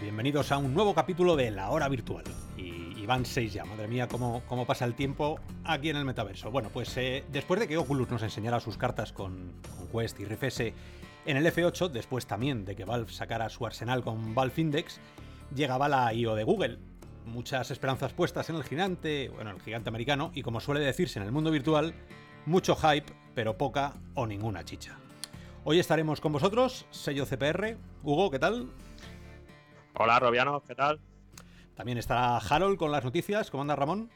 bienvenidos a un nuevo capítulo de La Hora Virtual. Y, van seis ya, madre mía, cómo, cómo, pasa el tiempo aquí en el metaverso. Bueno, pues eh, después de que Oculus nos enseñara sus cartas con, Quest y Rift S en el F8, después también de que Valve sacara su arsenal con Valve Index, llegaba la I.O. de Google. Muchas esperanzas puestas en el gigante, bueno, el gigante americano, y como suele decirse en el mundo virtual, mucho hype, pero poca o ninguna chicha. Hoy estaremos con vosotros, sello CPR. Hugo, ¿qué tal? Hola, Robiano, ¿qué tal? También estará Harold con las noticias. ¿Cómo anda Ramón?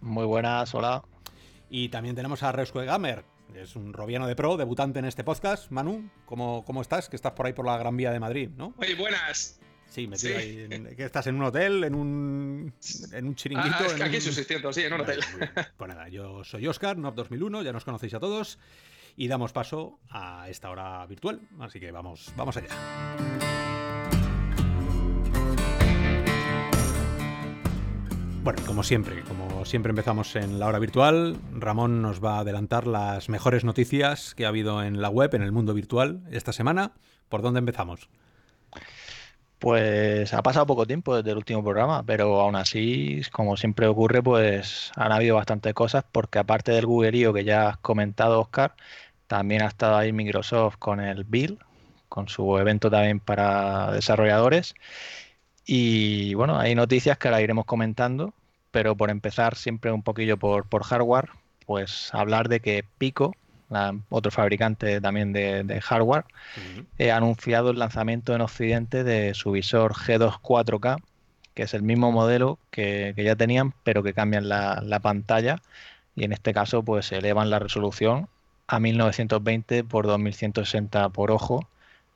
Muy buenas, hola. Y también tenemos a Rescue Gamer. Es un robiano de pro, debutante en este podcast. Manu, ¿cómo, ¿cómo estás? Que estás por ahí por la Gran Vía de Madrid, ¿no? Muy buenas. Sí, metido ahí. que estás en un hotel, en un, en un chiringuito. Ah, es que aquí subsistiendo, sí, en un hotel. Pues nada, yo soy Oscar, NOP 2001, ya nos conocéis a todos y damos paso a esta hora virtual. Así que vamos, vamos allá. Bueno, como siempre, como siempre empezamos en la hora virtual, Ramón nos va a adelantar las mejores noticias que ha habido en la web, en el mundo virtual esta semana. ¿Por dónde empezamos? Pues ha pasado poco tiempo desde el último programa, pero aún así, como siempre ocurre, pues han habido bastantes cosas, porque aparte del Googleío que ya has comentado, Oscar, también ha estado ahí Microsoft con el Bill, con su evento también para desarrolladores. Y bueno, hay noticias que ahora iremos comentando, pero por empezar siempre un poquillo por, hardware, pues hablar de que Pico, otro fabricante también de, hardware, ha anunciado el lanzamiento en Occidente de su visor G2 4K, que es el mismo modelo que, ya tenían, pero que cambian la, la, pantalla y en este caso pues elevan la resolución a 1920 por 2160 por ojo,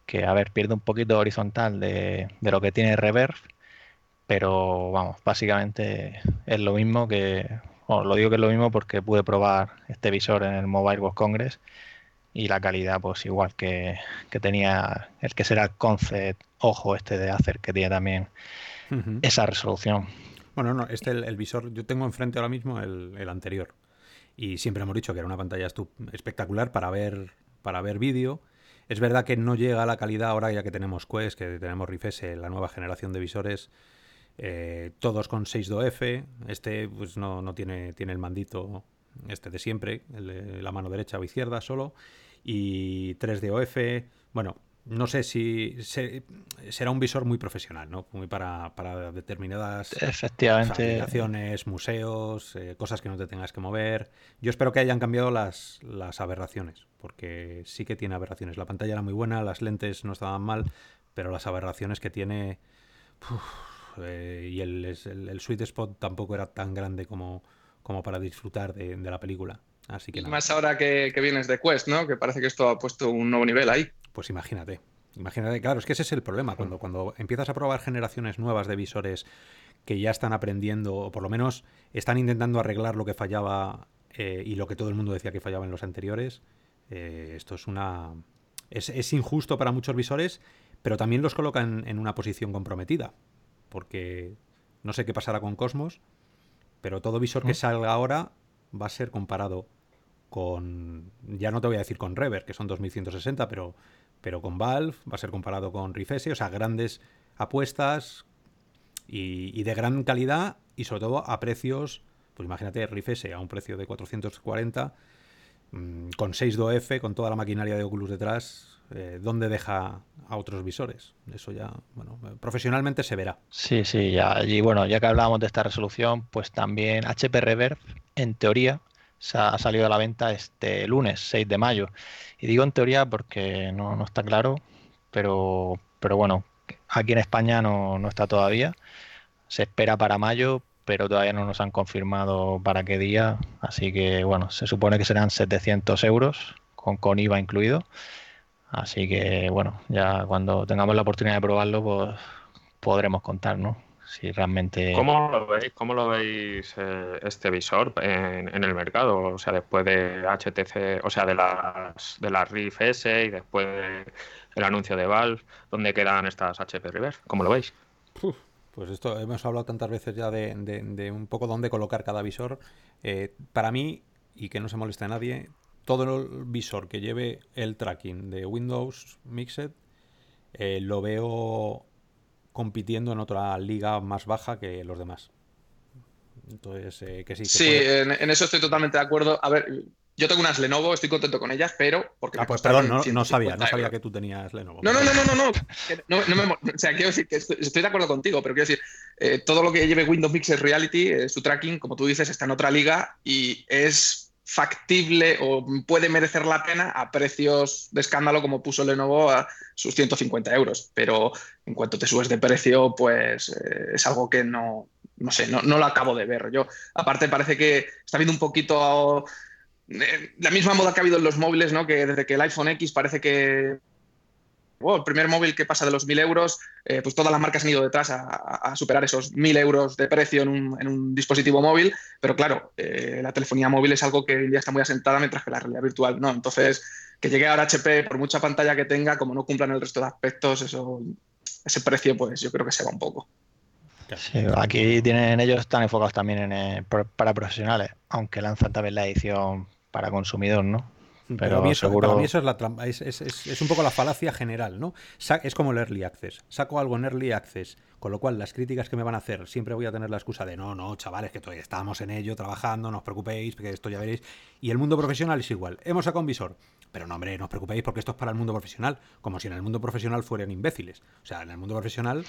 que a ver, pierde un poquito horizontal de, lo que tiene Reverb, pero vamos, básicamente es lo mismo que, os lo digo que es lo mismo porque pude probar este visor en el Mobile World Congress y la calidad pues igual que, tenía el que será el Concept Ojo este de Acer que tiene también esa resolución. Bueno, no, este el, el, visor, yo tengo enfrente ahora mismo el, el anterior, y siempre hemos dicho que era una pantalla espectacular para ver, para ver vídeo. Es verdad que no llega a la calidad ahora ya que tenemos Quest, que tenemos Rifese, la nueva generación de visores, eh, todos con 6.2F. Este pues no, no, tiene, tiene el mandito este de siempre, el la mano derecha o izquierda solo, y 3DOF. Bueno, no sé si será un visor muy profesional, ¿no? Muy para, para determinadas Efectivamente. museos, eh, cosas que no te tengas que mover. Yo espero que hayan cambiado las, las aberraciones, porque sí que tiene aberraciones. La pantalla era muy buena, las lentes no estaban mal, pero las aberraciones que tiene... Eh, y el, el, sweet spot tampoco era tan grande como, como para disfrutar de, la película. Así que Más ahora que, que vienes de Quest, ¿no? Que parece que esto ha puesto un nuevo nivel ahí. Pues imagínate. Imagínate, claro, es que ese es el problema. Cuando, cuando empiezas a probar generaciones nuevas de visores que ya están aprendiendo, o por lo menos están intentando arreglar lo que fallaba eh, y lo que todo el mundo decía que fallaba en los anteriores, eh, esto es una. Es, injusto para muchos visores, pero también los coloca en, una posición comprometida. Porque no sé qué pasará con Cosmos, pero todo visor que ¿Mm? salga ahora va a ser comparado con. Ya no te voy a decir con Rever, que son 2160, pero pero con Valve va a ser comparado con Rifese, o sea, grandes apuestas y, de gran calidad y sobre todo a precios, pues imagínate Rifese a un precio de 440 mm, con 6.2F, con toda la maquinaria de Oculus detrás, eh, ¿dónde deja a otros visores? Eso ya, bueno, profesionalmente se verá. Sí, sí, ya, y bueno, ya que hablábamos de esta resolución, pues también HP Reverb, en teoría, se ha salido a la venta este lunes, 6 de mayo. Y digo en teoría porque no, está claro, pero, pero bueno, aquí en España no, no está todavía. Se espera para mayo, pero todavía no nos han confirmado para qué día. Así que bueno, se supone que serán 700 euros, con, con IVA incluido. Así que bueno, ya cuando tengamos la oportunidad de probarlo, pues podremos contar, ¿no? si realmente... ¿Cómo lo veis, cómo lo veis eh, este visor en, el mercado? O sea, después de HTC, o sea, de las, de las Rift S y después del anuncio de Valve, ¿dónde quedan estas HP Reverse? ¿Cómo lo veis? pues esto, hemos hablado tantas veces ya de, un poco dónde colocar cada visor. Eh, para mí, y que no se moleste a nadie, todo el visor que lleve el tracking de Windows Mixed eh, lo veo compitiendo en otra liga más baja que los demás. Entonces, eh, que sí. sí, en, eso estoy totalmente de acuerdo. A ver, yo tengo unas Lenovo, estoy contento con ellas, pero. Porque ah, pues perdón, no, sabía, no sabía que tú tenías Lenovo. No, no, no, no, no. no, o sea, quiero decir que estoy, de acuerdo contigo, pero quiero decir, eh, todo lo que lleve Windows Mixed Reality, eh, su tracking, como tú dices, está en otra liga y es factible o puede merecer la pena a precios de escándalo como puso Lenovo a sus 150 euros. Pero en cuanto te subes de precio, pues eh, es algo que no, no sé, no, no, lo acabo de ver. Yo, aparte, parece que está viendo un poquito eh, la misma moda que ha habido en los móviles, ¿no? Que desde que el iPhone X parece que el primer móvil que pasa de los 1.000 euros, eh, pues todas las marcas han ido detrás a, superar esos 1.000 euros de precio en un, dispositivo móvil, pero claro, eh, la telefonía móvil es algo que hoy en día está muy asentada, mientras que la realidad virtual no. Entonces, que llegue ahora HP, por mucha pantalla que tenga, como no cumplan el resto de aspectos, eso, ese precio, pues yo creo que se va un poco. aquí tienen ellos están enfocados también en, para profesionales, aunque lanzan también la edición para consumidor, ¿no? Pero, a mí eso, es, la es, un poco la falacia general, ¿no? Es como el early access. Saco algo en early access, con lo cual las críticas que me van a hacer siempre voy a tener la excusa de no, no, chavales, que todavía estamos en ello, trabajando, no os preocupéis, porque esto ya veréis. Y el mundo profesional es igual. Hemos sacado un visor. Pero no, hombre, no os preocupéis porque esto es para el mundo profesional, como si en el mundo profesional fueran imbéciles. O sea, en el mundo profesional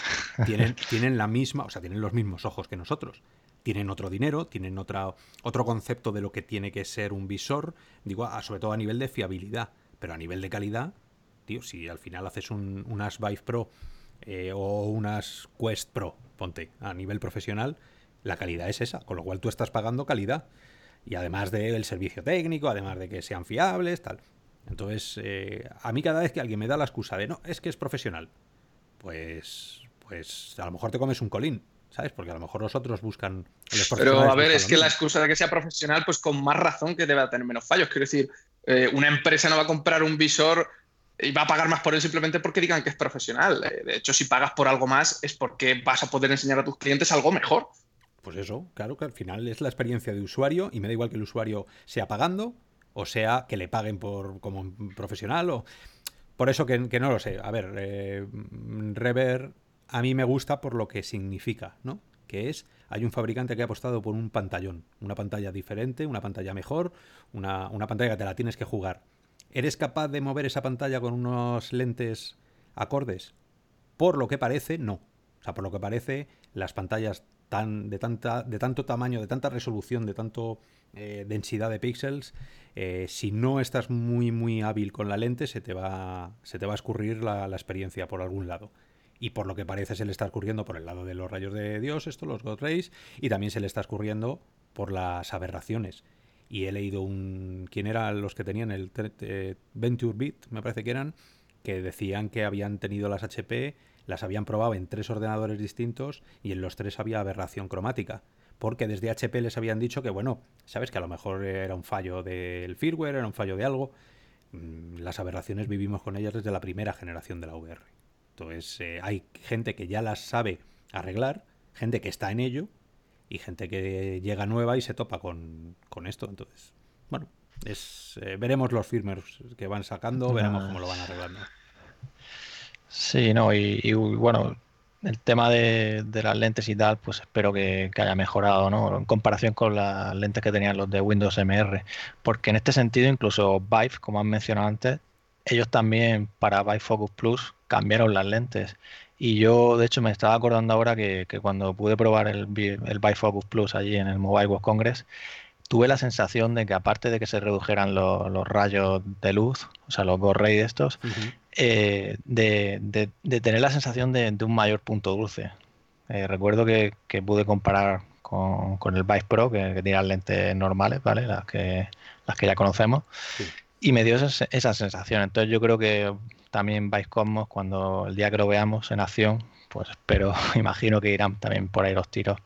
tienen, tienen la misma, o sea, tienen los mismos ojos que nosotros tienen otro dinero, tienen otra, otro concepto de lo que tiene que ser un visor, digo, sobre todo a nivel de fiabilidad, pero a nivel de calidad, tío, si al final haces un, Vive Pro eh, o unas Quest Pro, ponte, a nivel profesional, la calidad es esa, con lo cual tú estás pagando calidad. Y además del servicio técnico, además de que sean fiables, tal. Entonces, eh, a mí cada vez que alguien me da la excusa de no, es que es profesional, pues, pues a lo mejor te comes un colín. ¿Sabes? Porque a lo mejor los otros buscan... Pero a ver, es que la excusa de que sea profesional, pues con más razón que debe tener menos fallos. Quiero decir, eh, una empresa no va a comprar un visor y va a pagar más por él simplemente porque digan que es profesional. Eh, de hecho, si pagas por algo más es porque vas a poder enseñar a tus clientes algo mejor. Pues eso, claro que al final es la experiencia de usuario y me da igual que el usuario sea pagando o sea que le paguen por como profesional o por eso que, no lo sé. A ver, eh, Rever a mí me gusta por lo que significa, ¿no? Que es, hay un fabricante que ha apostado por un pantallón, una pantalla diferente, una pantalla mejor, una, pantalla que te la tienes que jugar. ¿Eres capaz de mover esa pantalla con unos lentes acordes? Por lo que parece, no. O sea, por lo que parece, las pantallas tan, de, tanta, de tanto tamaño, de tanta resolución, de tanto eh, densidad de píxeles, eh, si no estás muy muy hábil con la lente, se te va, se te va a escurrir la experiencia por algún lado y por lo que parece se le está escurriendo por el lado de los rayos de Dios, esto, los God y también se le está escurriendo por las aberraciones. Y he leído un. ¿Quién eran los que tenían el Venture Beat? Me parece que eran, que decían que habían tenido las HP, las habían probado en tres ordenadores distintos y en los tres había aberración cromática. Porque desde HP les habían dicho que, bueno, sabes que a lo mejor era un fallo del firmware, era un fallo de algo. Mm, las aberraciones vivimos con ellas desde la primera generación de la VR. Entonces, eh, hay gente que ya las sabe arreglar, gente que está en ello y gente que llega nueva y se topa con, esto. Entonces, bueno, es, eh, veremos los firmers que van sacando, veremos cómo lo van arreglando. Sí, no, y, bueno, el tema de, las lentes y tal, pues espero que, que, haya mejorado, ¿no? En comparación con las lentes que tenían los de Windows MR. Porque en este sentido, incluso Vive, como han mencionado antes, ellos también para Vive Focus Plus cambiaron las lentes. Y yo, de hecho, me estaba acordando ahora que, cuando pude probar el, el Bifocus Plus allí en el Mobile World Congress, tuve la sensación de que aparte de que se redujeran los, rayos de luz, o sea, los Go-Ray estos, eh, de, tener la sensación de, un mayor punto dulce. Eh, recuerdo que, pude comparar con, el Vive Pro, que, que tiene las lentes normales, ¿vale? Las que, las que ya conocemos. Y me dio esa, sensación. Entonces yo creo que también vais Cosmos cuando el día que lo veamos en acción, pues espero, imagino que irán también por ahí los tiros.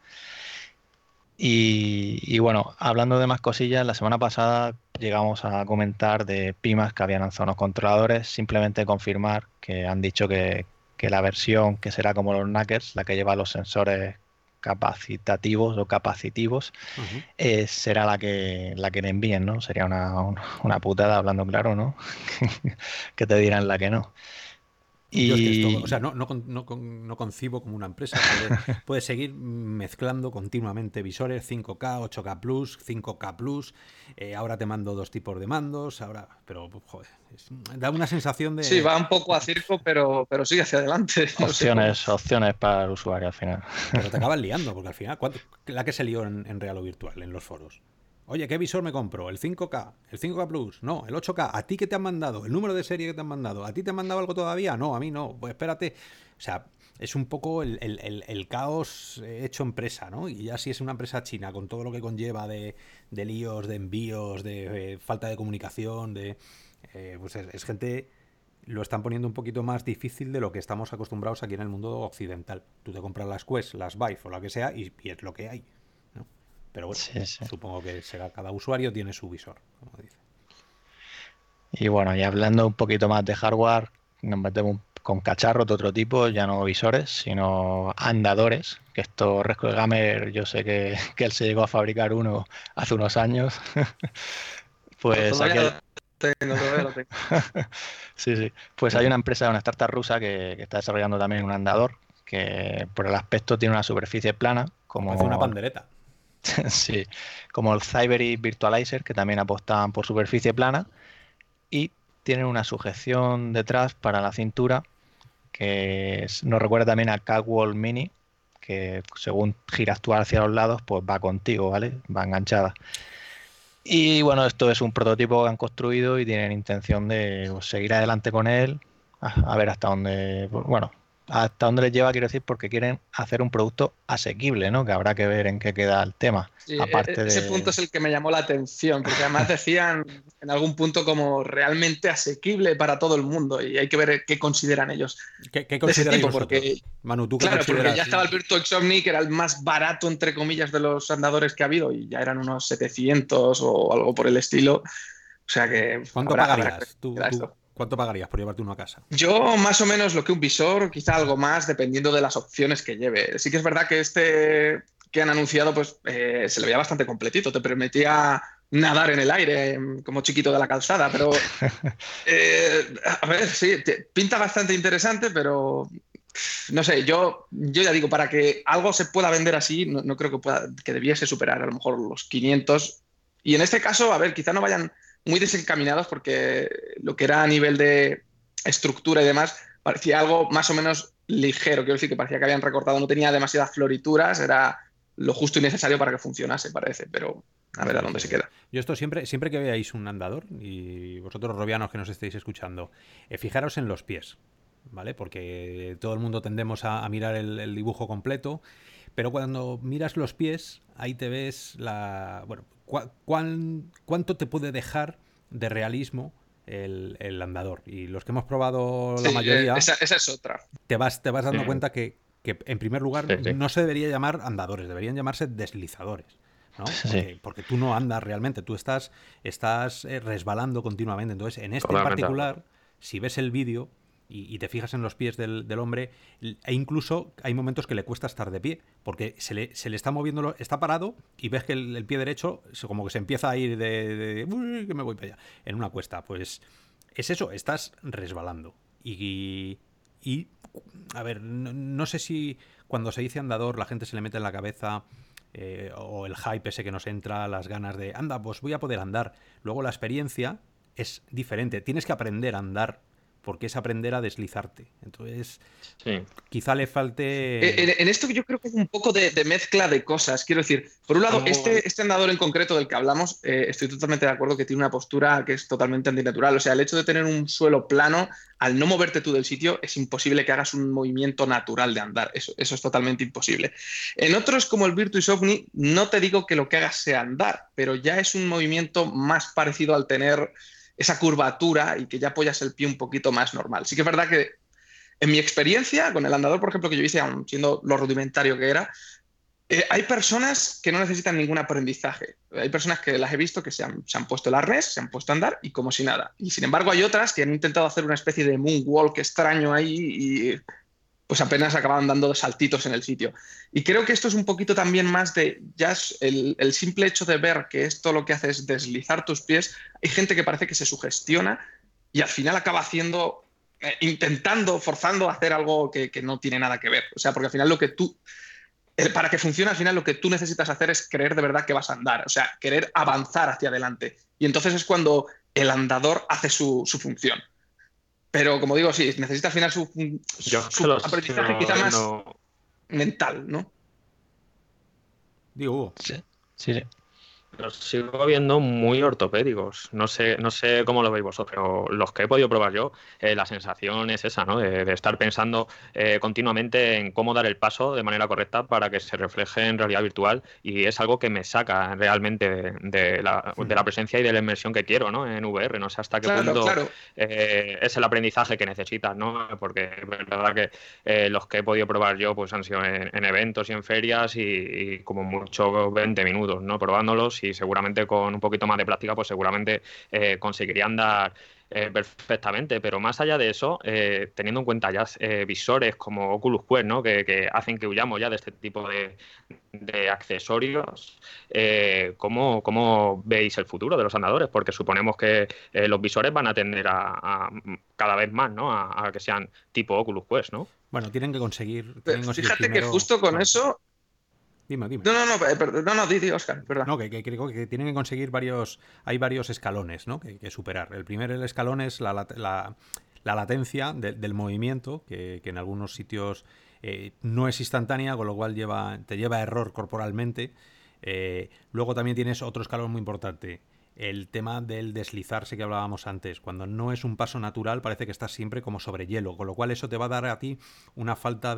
Y, bueno, hablando de más cosillas, la semana pasada llegamos a comentar de Pimas que habían lanzado unos controladores, simplemente confirmar que han dicho que, la versión que será como los Knackers, la que lleva los sensores capacitativos o capacitivos, eh, será la que la que envíen, ¿no? Sería una, una, putada hablando claro, ¿no? que te dirán la que no. Y... o sea, no, no, no, no, concibo como una empresa. Puede, seguir mezclando continuamente visores 5K, 8K Plus, 5K Plus. Eh, ahora te mando dos tipos de mandos. Ahora, pero joder, da una sensación de. Sí, va un poco a circo, pero, pero sigue hacia adelante. Opciones, opciones para el usuario al final. Pero te acabas liando, porque al final, la que se lió en, en real o virtual, en los foros. Oye, ¿qué visor me compro? ¿El 5K? ¿El 5K Plus? No, el 8K. ¿A ti qué te han mandado? ¿El número de serie que te han mandado? ¿A ti te han mandado algo todavía? No, a mí no. Pues espérate. O sea, es un poco el, caos hecho empresa, ¿no? Y ya si es una empresa china, con todo lo que conlleva de, líos, de envíos, de, eh, falta de comunicación, de. Eh, pues es, gente. Lo están poniendo un poquito más difícil de lo que estamos acostumbrados aquí en el mundo occidental. Tú te compras las Quest, las Vive o lo que sea y es lo que hay. Pero bueno, supongo que será cada usuario tiene su visor, como dice. Y bueno, y hablando un poquito más de hardware, nos metemos con cacharros de otro tipo, ya no visores, sino andadores, que esto Resco Gamer, yo sé que, él se llegó a fabricar uno hace unos años. pues aquí... sí, sí. Pues hay una empresa, una startup rusa que, está desarrollando también un andador que por el aspecto tiene una superficie plana, como una pandereta. sí, como el Cybery Virtualizer, que también apostaban por superficie plana, y tienen una sujeción detrás para la cintura que nos recuerda también a Catwall Mini, que según giras tú hacia los lados, pues va contigo, ¿vale? Va enganchada. Y bueno, esto es un prototipo que han construido y tienen intención de pues, seguir adelante con él, a, a ver hasta dónde, pues, bueno, hasta dónde les lleva, quiero decir, porque quieren hacer un producto asequible, ¿no? Que habrá que ver en qué queda el tema. Aparte ese punto es el que me llamó la atención, porque además decían en algún punto como realmente asequible para todo el mundo y hay que ver qué consideran ellos. ¿Qué, qué consideran ellos? Porque, Manu, ¿tú claro, porque ya estaba el Virtual que era el más barato, entre comillas, de los andadores que ha habido y ya eran unos 700 o algo por el estilo. O sea que... ¿Cuánto pagarías? tú, ¿Cuánto pagarías por llevarte uno a casa? Yo más o menos lo que un visor, quizá algo más, dependiendo de las opciones que lleve. Sí que es verdad que este que han anunciado, pues eh, se le veía bastante completito. Te permitía nadar en el aire em, como chiquito de la calzada, pero eh, a ver, sí, pinta bastante interesante, pero no sé, yo, yo ya digo, para que algo se pueda vender así, no, creo que, pueda, que debiese superar a lo mejor los 500. Y en este caso, a ver, quizá no vayan muy desencaminados porque lo que era a nivel de estructura y demás parecía algo más o menos ligero. Quiero decir que parecía que habían recortado, no tenía demasiadas florituras, era lo justo y necesario para que funcionase, parece, pero a ver a dónde se queda. Yo esto siempre, siempre que veáis un andador, y vosotros robianos que nos estéis escuchando, eh, fijaros en los pies, ¿vale? Porque todo el mundo tendemos a, mirar el, dibujo completo, pero cuando miras los pies, ahí te ves la. Bueno, ¿cuánto te puede dejar de realismo el, andador? Y los que hemos probado la mayoría. Esa, es otra. Te vas, te vas dando cuenta que, en primer lugar, no se debería llamar andadores, deberían llamarse deslizadores. ¿no? Porque, tú no andas realmente, tú estás, estás eh, resbalando continuamente. Entonces, en este en particular, si ves el vídeo, y, te fijas en los pies del, hombre, e incluso hay momentos que le cuesta estar de pie, porque se le, se le está moviendo, está parado y ves que el, pie derecho como que se empieza a ir de, uy, que me voy para allá, en una cuesta. Pues es eso, estás resbalando. Y, y a ver, no, sé si cuando se dice andador la gente se le mete en la cabeza... Eh, o el hype ese que nos entra, las ganas de, anda, pues voy a poder andar. Luego la experiencia es diferente. Tienes que aprender a andar porque es aprender a deslizarte. Entonces, quizá le falte... Eh, en, esto yo creo que es un poco de, mezcla de cosas. Quiero decir, por un lado, este, este andador en concreto del que hablamos, eh, estoy totalmente de acuerdo que tiene una postura que es totalmente antinatural. O sea, el hecho de tener un suelo plano, al no moverte tú del sitio, es imposible que hagas un movimiento natural de andar. Eso, eso es totalmente imposible. En otros, como el Virtuis OVNI, no te digo que lo que hagas sea andar, pero ya es un movimiento más parecido al tener esa curvatura y que ya apoyas el pie un poquito más normal. Sí que es verdad que en mi experiencia con el andador, por ejemplo, que yo hice, siendo lo rudimentario que era, eh, hay personas que no necesitan ningún aprendizaje. Hay personas que las he visto que se han, puesto el arnés, se han puesto a andar y como si nada. Y sin embargo hay otras que han intentado hacer una especie de moonwalk extraño ahí y pues apenas acababan dando saltitos en el sitio. Y creo que esto es un poquito también más de ya el, simple hecho de ver que esto lo que hace es deslizar tus pies. Hay gente que parece que se sugestiona y al final acaba haciendo eh, intentando, forzando a hacer algo que, no tiene nada que ver. O sea, porque al final lo que tú, para que funcione al final lo que tú necesitas hacer es creer de verdad que vas a andar, o sea, querer avanzar hacia adelante. Y entonces es cuando el andador hace su, función. Pero como digo, sí, necesita al final su, aprendizaje quizá más mental, ¿no? Digo, Sí, sí, sí los sigo viendo muy ortopédicos. No sé, no sé cómo lo veis vosotros, pero los que he podido probar yo, eh, la sensación es esa, ¿no? De, estar pensando eh, continuamente en cómo dar el paso de manera correcta para que se refleje en realidad virtual y es algo que me saca realmente de, la, presencia y de la inmersión que quiero, ¿no? En VR, no sé hasta qué punto eh, es el aprendizaje que necesitas, ¿no? Porque es verdad que los que he podido probar yo pues han sido en, eventos y en ferias y, y, como mucho 20 minutos, ¿no? Probándolos y y seguramente con un poquito más de práctica, pues seguramente eh, conseguirían dar eh, perfectamente. Pero más allá de eso, eh, teniendo en cuenta ya visores como Oculus Quest, ¿no? que, hacen que huyamos ya de este tipo de, accesorios, ¿cómo, veis el futuro de los andadores? Porque suponemos que los visores van a tender a, cada vez más ¿no? a, que sean tipo Oculus Quest, ¿no? Bueno, tienen que conseguir. Fíjate que justo con eso Dime, dime. No, no, no, eh, no, no, di, Oscar, perdón. No, que, creo que, tienen que conseguir varios, hay varios escalones, ¿no? Que, que superar. El primer escalón es la, la, latencia del movimiento, que, en algunos sitios eh, no es instantánea, con lo cual lleva, te lleva a error corporalmente. Eh, luego también tienes otro escalón muy importante, el tema del deslizarse que hablábamos antes. Cuando no es un paso natural, parece que estás siempre como sobre hielo, con lo cual eso te va a dar a ti una falta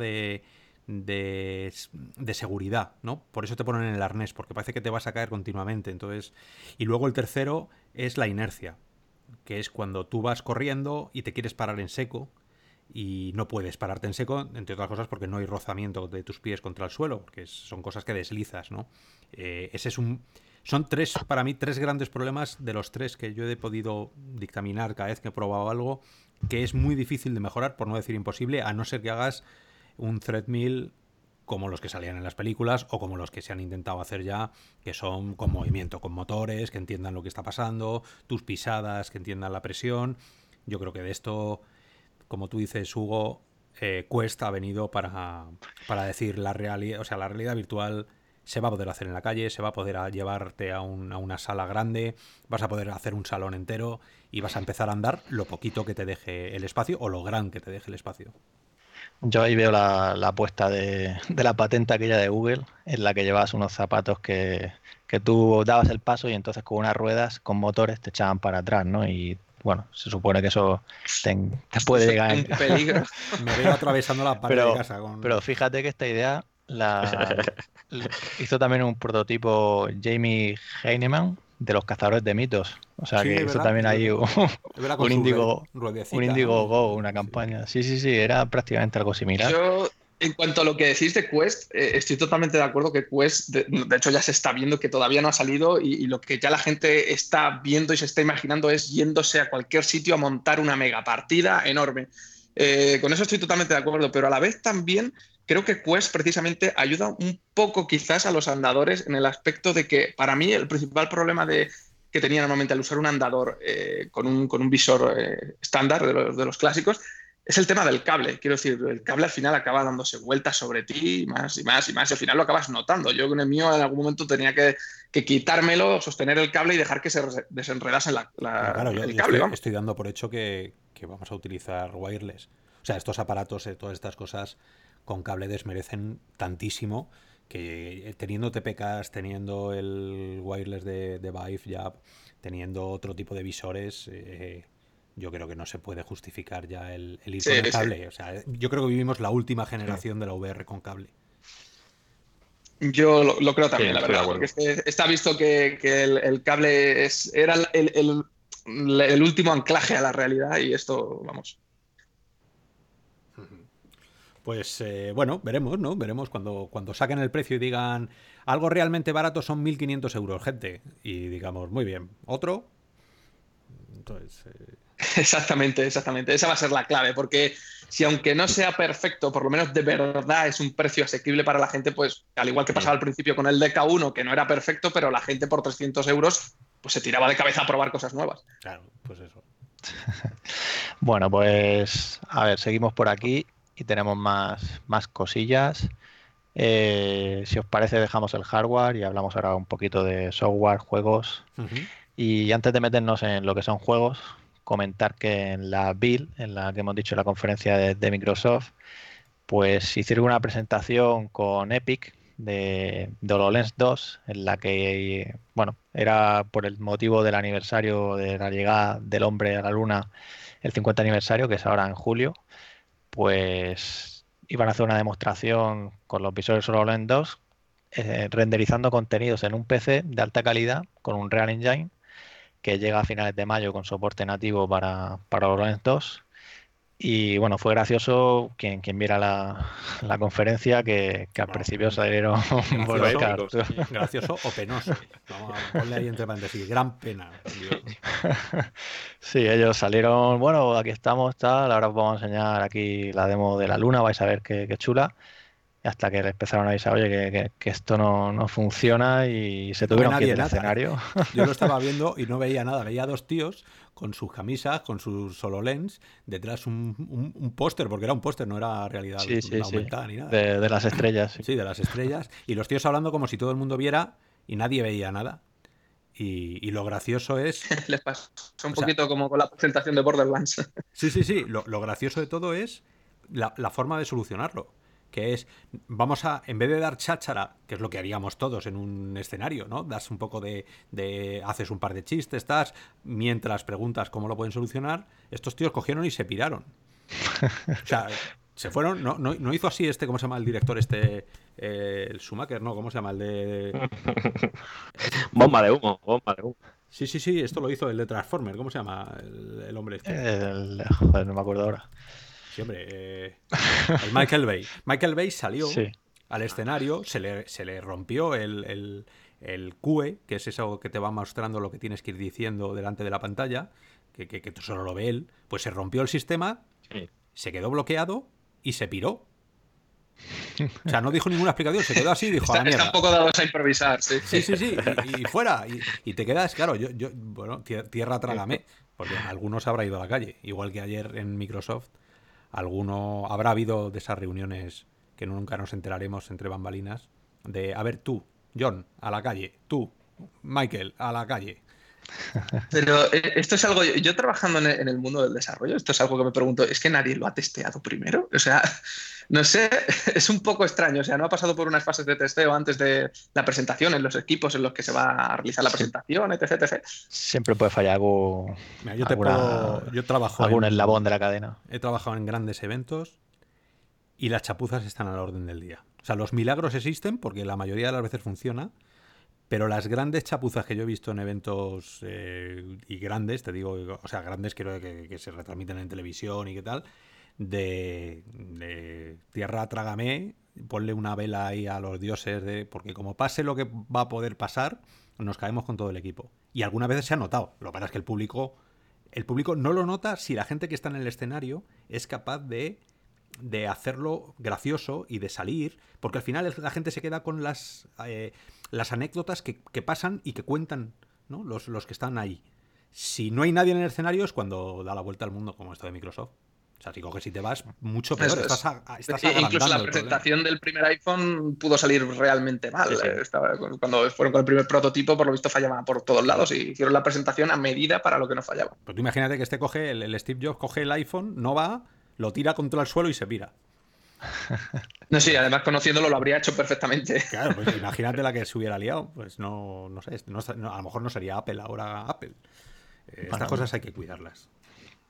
de, de, seguridad, ¿no? Por eso te ponen en el arnés, porque parece que te vas a caer continuamente. Entonces, y luego el tercero es la inercia, que es cuando tú vas corriendo y te quieres parar en seco y no puedes pararte en seco, entre otras cosas porque no hay rozamiento de tus pies contra el suelo, porque son cosas que deslizas, ¿no? Eh, ese es un son tres, para mí, tres grandes problemas de los tres que yo he podido dictaminar cada vez que he probado algo, que es muy difícil de mejorar, por no decir imposible, a no ser que hagas un threadmill como los que salían en las películas o como los que se han intentado hacer ya, que son con movimiento, con motores, que entiendan lo que está pasando, tus pisadas, que entiendan la presión. Yo creo que de esto, como tú dices, Hugo, eh, Quest ha venido para, para decir la realidad, o sea, la realidad virtual se va a poder hacer en la calle, se va a poder llevarte a, a, una sala grande, vas a poder hacer un salón entero y vas a empezar a andar lo poquito que te deje el espacio o lo gran que te deje el espacio. Yo ahí veo la, apuesta de, la patente aquella de Google, en la que llevabas unos zapatos que, tú dabas el paso y entonces con unas ruedas con motores te echaban para atrás, ¿no? Y bueno, se supone que eso te, puede llegar en peligro. Me veo atravesando la pared de casa. Pero fíjate que esta idea la, hizo también un prototipo Jamie Heinemann de los cazadores de mitos. O sea que eso también hay un, un Indigo, un Indigo Go, una campaña. Sí, sí, sí, era prácticamente algo similar. Yo, en cuanto a lo que decís de Quest, eh, estoy totalmente de acuerdo que Quest, de, hecho ya se está viendo que todavía no ha salido y, lo que ya la gente está viendo y se está imaginando es yéndose a cualquier sitio a montar una mega partida enorme. Eh, con eso estoy totalmente de acuerdo, pero a la vez también creo que Quest precisamente ayuda un poco quizás a los andadores en el aspecto de que para mí el principal problema de, que tenía normalmente al usar un andador eh, con, un, con, un, visor eh, estándar de los, de los, clásicos es el tema del cable. Quiero decir, el cable al final acaba dándose vueltas sobre ti más y más y más y al final lo acabas notando. Yo con el mío en algún momento tenía que, que quitármelo, sostener el cable y dejar que se desenredase la, claro, el cable. Estoy, estoy, dando por hecho que, que, vamos a utilizar wireless. O sea, estos aparatos, eh, todas estas cosas con cable desmerecen tantísimo que eh, teniendo TPKs, teniendo el wireless de, de Vive ya, teniendo otro tipo de visores, eh, yo creo que no se puede justificar ya el, el ir con el cable. O sea, yo creo que vivimos la última generación de la VR con cable. Yo lo, creo también, la verdad, porque está visto que, el, cable es, era el, el, último anclaje a la realidad y esto, vamos, pues eh, bueno, veremos, ¿no? Veremos cuando, cuando saquen el precio y digan algo realmente barato son 1.500 euros, gente. Y digamos, muy bien, ¿otro? Entonces... Eh, exactamente, exactamente. Esa va a ser la clave, porque si aunque no sea perfecto, por lo menos de verdad es un precio asequible para la gente, pues al igual que pasaba al principio con el DK1, que no era perfecto, pero la gente por 300 euros pues se tiraba de cabeza a probar cosas nuevas. Claro, pues eso. bueno, pues a ver, seguimos por aquí y tenemos más, más cosillas. Eh, si os parece, dejamos el hardware y hablamos ahora un poquito de software, juegos. Y antes de meternos en lo que son juegos, comentar que en la Bill, en la que hemos dicho la conferencia de, Microsoft, pues hicieron una presentación con Epic de, de HoloLens 2, en la que, bueno, era por el motivo del aniversario de la llegada del hombre a la luna, el 50 aniversario, que es ahora en julio, pues iban a hacer una demostración con los visores HoloLens 2, eh, renderizando contenidos en un PC de alta calidad con un Real Engine que llega a finales de mayo con soporte nativo para, para HoloLens 2. Y bueno, fue gracioso quien, quien viera la, la conferencia que, que al principio salieron gracioso, gracioso o penoso. Vamos a ponerle ahí entre paréntesis, gran pena. Sí, ellos salieron, bueno, aquí estamos, tal, ahora os vamos a enseñar aquí la demo de la luna, vais a ver qué, qué chula hasta que empezaron a avisar, oye, que, esto no, funciona y se tuvieron que ir del escenario. Yo lo estaba viendo y no veía nada, veía dos tíos con sus camisas, con sus solo lens, detrás un, un, póster, porque era un póster, no era realidad aumentada ni nada. De, las estrellas. Sí. de las estrellas. Y los tíos hablando como si todo el mundo viera y nadie veía nada. Y, lo gracioso es. Les pasó un poquito como con la presentación de Borderlands. Sí, sí, sí. Lo, gracioso de todo es la, la forma de solucionarlo que es, vamos a, en vez de dar cháchara, que es lo que haríamos todos en un escenario, ¿no? Das un poco de, de haces un par de chistes, estás, mientras preguntas cómo lo pueden solucionar, estos tíos cogieron y se piraron. O sea, se fueron, no, no, hizo así este, ¿cómo se llama el director? Este, eh, el Schumacher, ¿no? ¿Cómo se llama? El de... bomba de humo, bomba de humo. Sí, sí, sí, esto lo hizo el de Transformer, ¿cómo se llama el, hombre este? joder, no me acuerdo ahora. Sí, hombre. Eh, Michael Bay. Michael Bay salió al escenario, se le, se le rompió el, el, el, QE, que es eso que te va mostrando lo que tienes que ir diciendo delante de la pantalla, que, que, tú solo lo ve él. Pues se rompió el sistema, se quedó bloqueado y se piró. O sea, no dijo ninguna explicación, se quedó así y dijo está, a la mierda. Está un poco dados a improvisar, sí. Sí, sí, sí, y, fuera. Y, te quedas, claro, yo, yo, bueno, tierra trágame, porque algunos habrá ido a la calle, igual que ayer en Microsoft alguno habrá habido de esas reuniones que nunca nos enteraremos entre bambalinas de a ver tú John a la calle tú Michael a la calle pero eh, esto es algo, yo trabajando en el mundo del desarrollo, esto es algo que me pregunto, ¿es que nadie lo ha testeado primero? O sea, no sé, es un poco extraño, o sea, no ha pasado por unas fases de testeo antes de la presentación, en los equipos en los que se va a realizar la presentación, etc. Siempre puede fallar algo. yo te puedo, yo trabajo algún en, eslabón de la cadena. He trabajado en grandes eventos y las chapuzas están a la orden del día. O sea, los milagros existen porque la mayoría de las veces funciona, pero las grandes chapuzas que yo he visto en eventos eh, y grandes, te digo, o sea, grandes quiero que, que se retransmiten en televisión y qué tal, de, tierra trágame, ponle una vela ahí a los dioses, de, porque como pase lo que va a poder pasar, nos caemos con todo el equipo. Y algunas veces se ha notado. Lo que pasa es que el público, el público no lo nota si la gente que está en el escenario es capaz de, de hacerlo gracioso y de salir, porque al final la gente se queda con las, eh, las anécdotas que, pasan y que cuentan ¿no? los, los que están ahí. Si no hay nadie en el escenario es cuando da la vuelta al mundo, como esto de Microsoft. O sea, si coges y te vas, mucho peor. Estás, Incluso la presentación del primer iPhone pudo salir realmente mal. Eh, cuando fueron con el primer prototipo, por lo visto fallaba por todos lados y hicieron la presentación a medida para lo que no fallaba. Pues tú imagínate que este coge, el, Steve Jobs coge el iPhone, no va, lo tira contra el suelo y se pira. No, sí, además conociéndolo lo habría hecho perfectamente. Claro, pues imagínate la que se hubiera liado. Pues no, no sé, a lo mejor no sería Apple ahora Apple. Eh, estas cosas hay que cuidarlas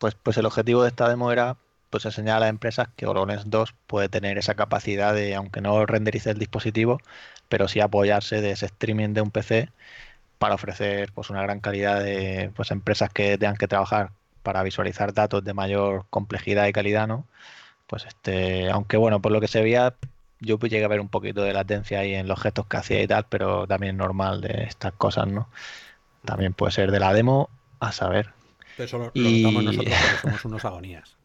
pues, pues el objetivo de esta demo era pues enseñar a las empresas que HoloLens 2 puede tener esa capacidad de, aunque no renderice el dispositivo, pero sí apoyarse de ese streaming de un PC para ofrecer pues una gran calidad de pues empresas que tengan que trabajar para visualizar datos de mayor complejidad y calidad, ¿no? Pues este, aunque bueno, por lo que se veía, yo llegué a ver un poquito de latencia ahí en los gestos que hacía y tal, pero también normal de estas cosas, ¿no? También puede ser de la demo a saber. Eso lo, notamos nosotros porque somos unos agonías.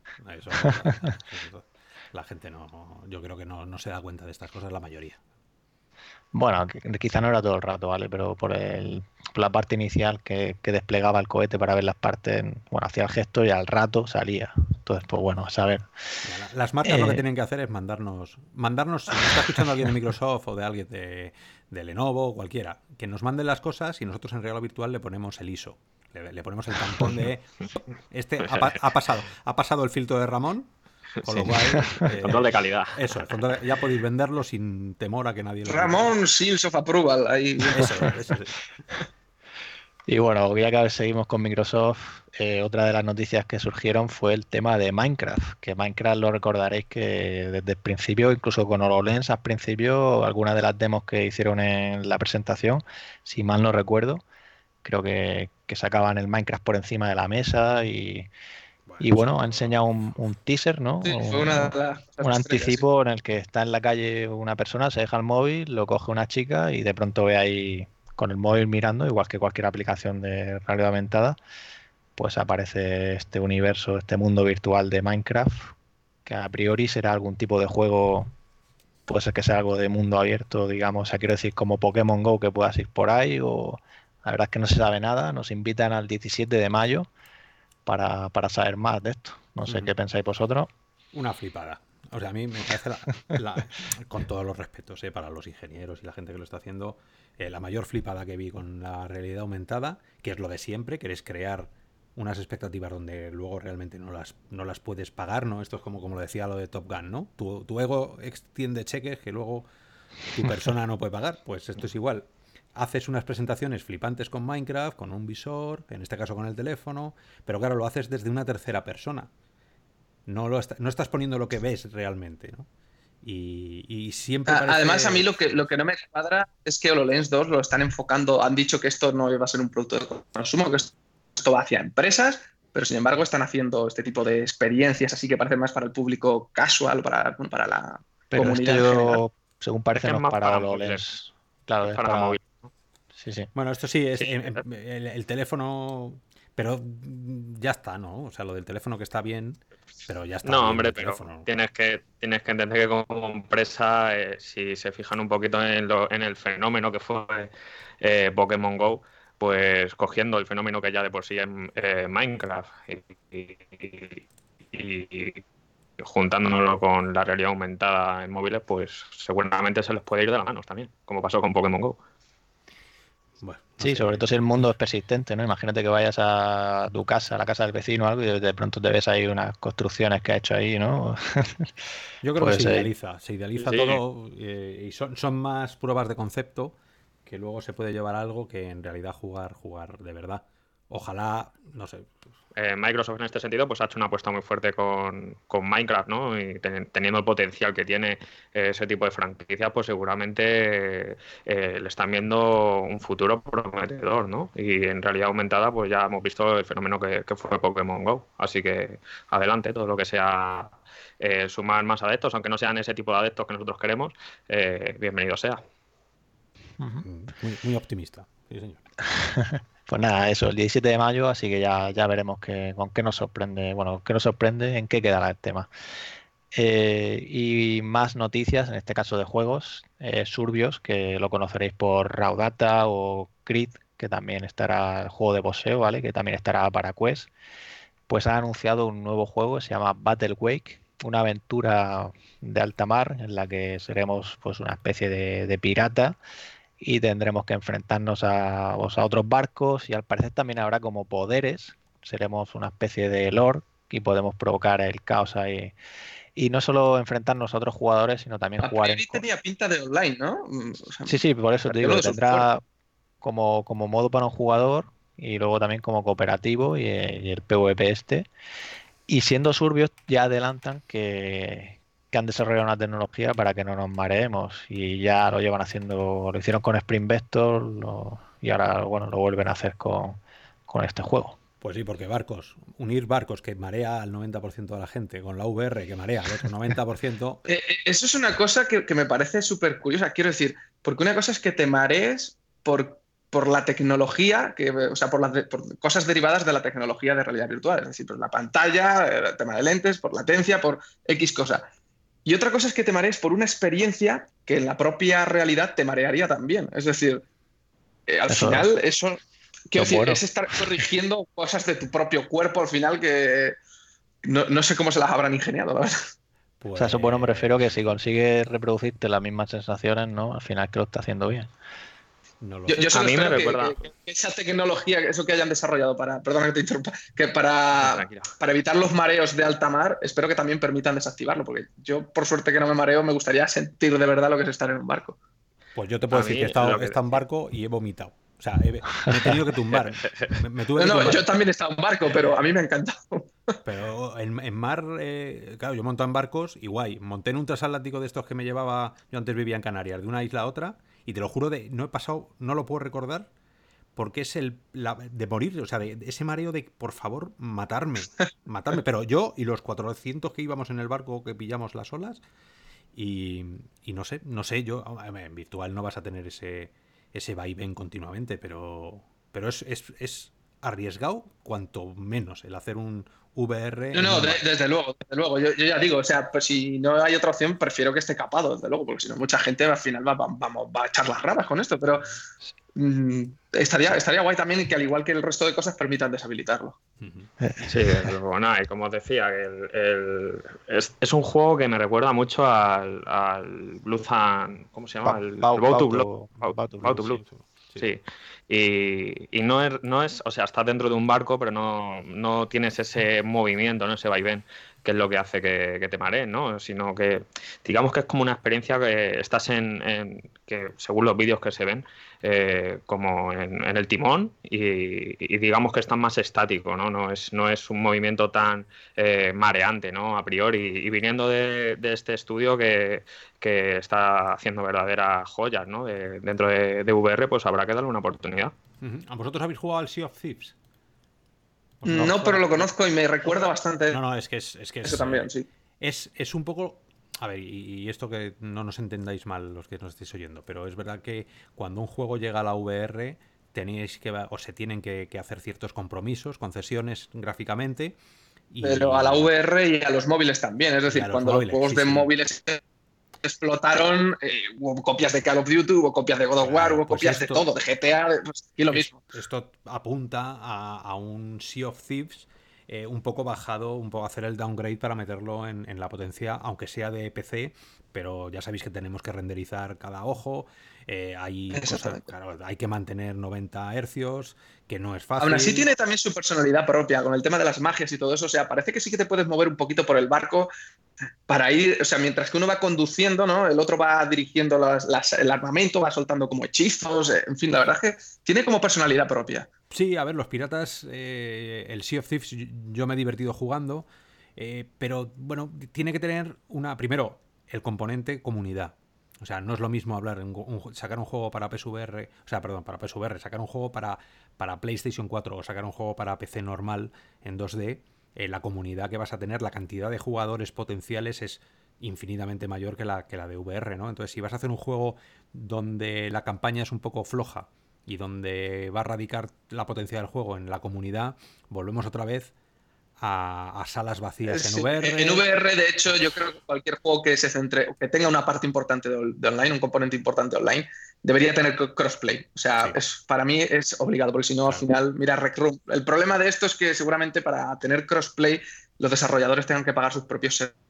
la gente no, yo creo que no, se da cuenta de estas cosas la mayoría. Bueno, quizá no era todo el rato, ¿vale? Pero por, el, la parte inicial que, desplegaba el cohete para ver las partes, bueno, hacía el gesto y al rato salía. Entonces, pues bueno, a saber. Las marcas lo que eh, tienen que hacer es mandarnos, mandarnos, si está escuchando alguien de Microsoft o de alguien de, de Lenovo, cualquiera, que nos manden las cosas y nosotros en regalo virtual le ponemos el ISO. Le, ponemos el tampón de este ha, pasado, ha pasado el filtro de Ramón, con lo cual. Eh, control de calidad. Eso, ya podéis venderlo sin temor a que nadie lo Ramón Seals of Approval. Ahí. Eso, Y bueno, ya que seguimos con Microsoft, eh, otra de las noticias que surgieron fue el tema de Minecraft, que Minecraft lo recordaréis que desde el principio, incluso con HoloLens al principio, algunas de las demos que hicieron en la presentación, si mal no recuerdo, creo que, sacaban el Minecraft por encima de la mesa y, bueno, ha enseñado un, teaser, ¿no? un, anticipo en el que está en la calle una persona, se deja el móvil, lo coge una chica y de pronto ve ahí con el móvil mirando, igual que cualquier aplicación de realidad aumentada, pues aparece este universo, este mundo virtual de Minecraft, que a priori será algún tipo de juego, puede ser que sea algo de mundo abierto, digamos, o sea, quiero decir, como Pokémon Go que puedas ir por ahí o la verdad es que no se sabe nada. Nos invitan al 17 de mayo para, saber más de esto. No sé qué pensáis vosotros. Una flipada. O sea, a mí me parece, con todos los respetos eh, para los ingenieros y la gente que lo está haciendo, eh, la mayor flipada que vi con la realidad aumentada, que es lo de siempre, que es crear unas expectativas donde luego realmente no las, no las puedes pagar, ¿no? Esto es como, como lo decía lo de Top Gun, ¿no? Tu, tu ego extiende cheques que luego tu persona no puede pagar. Pues esto es igual haces unas presentaciones flipantes con Minecraft, con un visor, en este caso con el teléfono, pero claro, lo haces desde una tercera persona. No, lo no estás poniendo lo que ves realmente, ¿no? Y, siempre. Además, a mí lo que, lo que no me cuadra es que HoloLens 2 lo están enfocando. Han dicho que esto no va a ser un producto de consumo, que esto va hacia empresas, pero sin embargo están haciendo este tipo de experiencias, así que parece más para el público casual, para, para la comunidad. según parece, no para, HoloLens. Claro, es para, móvil. Bueno, esto sí, es el, teléfono, pero ya está, ¿no? O sea, lo del teléfono que está bien, pero ya está. No, hombre, pero tienes que, tienes que entender que como empresa, eh, si se fijan un poquito en, en el fenómeno que fue eh, Pokémon Go, pues cogiendo el fenómeno que ya de por sí es eh, Minecraft y, y, juntándolo con la realidad aumentada en móviles, pues seguramente se les puede ir de las manos también, como pasó con Pokémon Go sí, sobre todo si el mundo es persistente, ¿no? Imagínate que vayas a tu casa, a la casa del vecino o algo, y de pronto te ves ahí unas construcciones que ha hecho ahí, ¿no? Yo creo que se idealiza, se idealiza todo eh, y son, son más pruebas de concepto que luego se puede llevar algo que en realidad jugar, jugar de verdad. Ojalá, no sé, eh, Microsoft en este sentido pues ha hecho una apuesta muy fuerte con, Minecraft, ¿no? Y teniendo el potencial que tiene eh, ese tipo de franquicia, pues seguramente eh, le están viendo un futuro prometedor, ¿no? Y en realidad aumentada, pues ya hemos visto el fenómeno que, fue Pokémon Go. Así que adelante, todo lo que sea sumar más adeptos, aunque no sean ese tipo de adeptos que nosotros queremos, bienvenido sea. Muy, muy optimista, sí señor. Pues nada, eso, el 17 de mayo, así que ya, ya veremos que, con qué nos sorprende, bueno, qué nos sorprende, en qué quedará el tema. Eh, y más noticias, en este caso de juegos, eh, Surbios, que lo conoceréis por Raudata o Crit, que también estará el juego de boxeo, ¿vale? Que también estará para Quest. Pues ha anunciado un nuevo juego, se llama Battle Wake, una aventura de alta mar en la que seremos pues una especie de, de pirata y tendremos que enfrentarnos a, a, otros barcos y al parecer también habrá como poderes, seremos una especie de lord y podemos provocar el caos ahí. Y no solo enfrentarnos a otros jugadores, sino también jugar en... tenía pinta de online, ¿no? Mm, sí, sí, por eso te digo, tendrá como, como modo para un jugador y luego también como cooperativo y, y el PvP este. Y siendo surbios ya adelantan que, que han desarrollado una tecnología para que no nos mareemos y ya lo llevan haciendo, lo hicieron con Spring Vector y ahora bueno lo vuelven a hacer con, este juego. Pues sí, porque barcos, unir barcos que marea al 90% de la gente con la VR que marea al otro 90%. Eh, eh, eso es una cosa que, me parece súper curiosa, quiero decir, porque una cosa es que te marees por, por la tecnología, que, o sea, por, las por cosas derivadas de la tecnología de realidad virtual, es decir, por la pantalla, el tema de lentes, por latencia, por X cosa. Y otra cosa es que te marees por una experiencia que en la propia realidad te marearía también. Es decir, eh, al final eso, quiero decir, es estar corrigiendo cosas de tu propio cuerpo al final que no, sé cómo se las habrán ingeniado, la verdad. O sea, eso bueno me refiero que si consigues reproducirte las mismas sensaciones, ¿no? Al final que lo está haciendo bien yo, a mí me recuerda. esa tecnología, eso que hayan desarrollado para, perdona que te interrumpa, que para, para evitar los mareos de alta mar, espero que también permitan desactivarlo, porque yo, por suerte que no me mareo, me gustaría sentir de verdad lo que es estar en un barco. Pues yo te puedo decir que he estado, en barco y he vomitado. O sea, me he tenido que tumbar. no, yo también he estado en barco, pero a mí me ha encantado. Pero en, mar, eh, claro, yo monto en barcos y guay. Monté en un transatlántico de estos que me llevaba, yo antes vivía en Canarias, de una isla a otra, y te lo juro, de, no he pasado, no lo puedo recordar, porque es el de morir, o sea, de, ese mareo de, por favor, matarme, matarme. Pero yo y los 400 que íbamos en el barco que pillamos las olas, y, y no sé, no sé, yo, en virtual no vas a tener ese, ese vaivén continuamente, pero, pero es, es, es arriesgado cuanto menos el hacer un, VR. No, no, desde luego, desde luego. Yo, ya digo, o sea, pues si no hay otra opción, prefiero que esté capado, desde luego, porque si no, mucha gente al final va, vamos, va a echar las ramas con esto, pero mm, estaría, estaría guay también que al igual que el resto de cosas permitan deshabilitarlo. Sí, desde luego, y como os decía, el, es, un juego que me recuerda mucho al, al Blue ¿cómo se llama? el, Blue. Blue. Sí. Y, no, es, no es, o sea, estás dentro de un barco, pero no, no tienes ese movimiento, ¿no? ese vaivén, que es lo que hace que, te marees, ¿no? Sino que, digamos que es como una experiencia que estás en, que según los vídeos que se ven, eh, como en, el timón y, digamos que estás más estático, ¿no? No es, no es un movimiento tan eh, mareante, ¿no? A priori. Y viniendo de, este estudio que, que, está haciendo verdaderas joyas, ¿no? dentro de, VR, pues habrá que darle una oportunidad. ¿A vosotros habéis jugado al Sea of Thieves? No, pero lo conozco y me recuerda bastante. No, no, es que es. es que Eso también, sí. Es, es un poco a ver, y, esto que no nos entendáis mal los que nos estéis oyendo, pero es verdad que cuando un juego llega a la VR tenéis que o se tienen que, hacer ciertos compromisos, concesiones gráficamente. Pero a la VR y a los móviles también, es decir, cuando los juegos de móviles explotaron, eh, hubo copias de Call of Duty, hubo copias de God of War, hubo pues copias de todo, de GTA, pues, y lo mismo. Esto apunta a un Sea of Thieves eh, un poco bajado, un poco hacer el downgrade para meterlo en, la potencia, aunque sea de PC, pero ya sabéis que tenemos que renderizar cada ojo, eh, hay, hay que mantener 90 hercios, que no es fácil. Aún así tiene también su personalidad propia, con el tema de las magias y todo eso, o sea, parece que sí que te puedes mover un poquito por el barco para ir, o sea, mientras que uno va conduciendo, ¿no? El otro va dirigiendo el armamento, va soltando como hechizos, en fin, la verdad es que tiene como personalidad propia. Sí, a ver, los piratas, eh, el Sea of Thieves, yo me he divertido jugando, eh, pero bueno, tiene que tener una, primero, el componente comunidad. O sea, no es lo mismo hablar, sacar un juego para PSVR, o sea, perdón, para PSVR, sacar un juego para, para PlayStation 4 o sacar un juego para PC normal en 2D, eh, la comunidad que vas a tener, la cantidad de jugadores potenciales es infinitamente mayor que la, que la de VR, ¿no? Entonces, si vas a hacer un juego donde la campaña es un poco floja y donde va a radicar la potencia del juego en la comunidad, volvemos otra vez a, salas vacías en VR. En VR, de hecho, yo creo que cualquier juego que se centre, que tenga una parte importante de, online, un componente importante online, debería tener crossplay. O sea, es, para mí es obligado, porque si no, al final, mira, Rec Room. El problema de esto es que seguramente para tener crossplay, los desarrolladores tengan que pagar sus propios servidores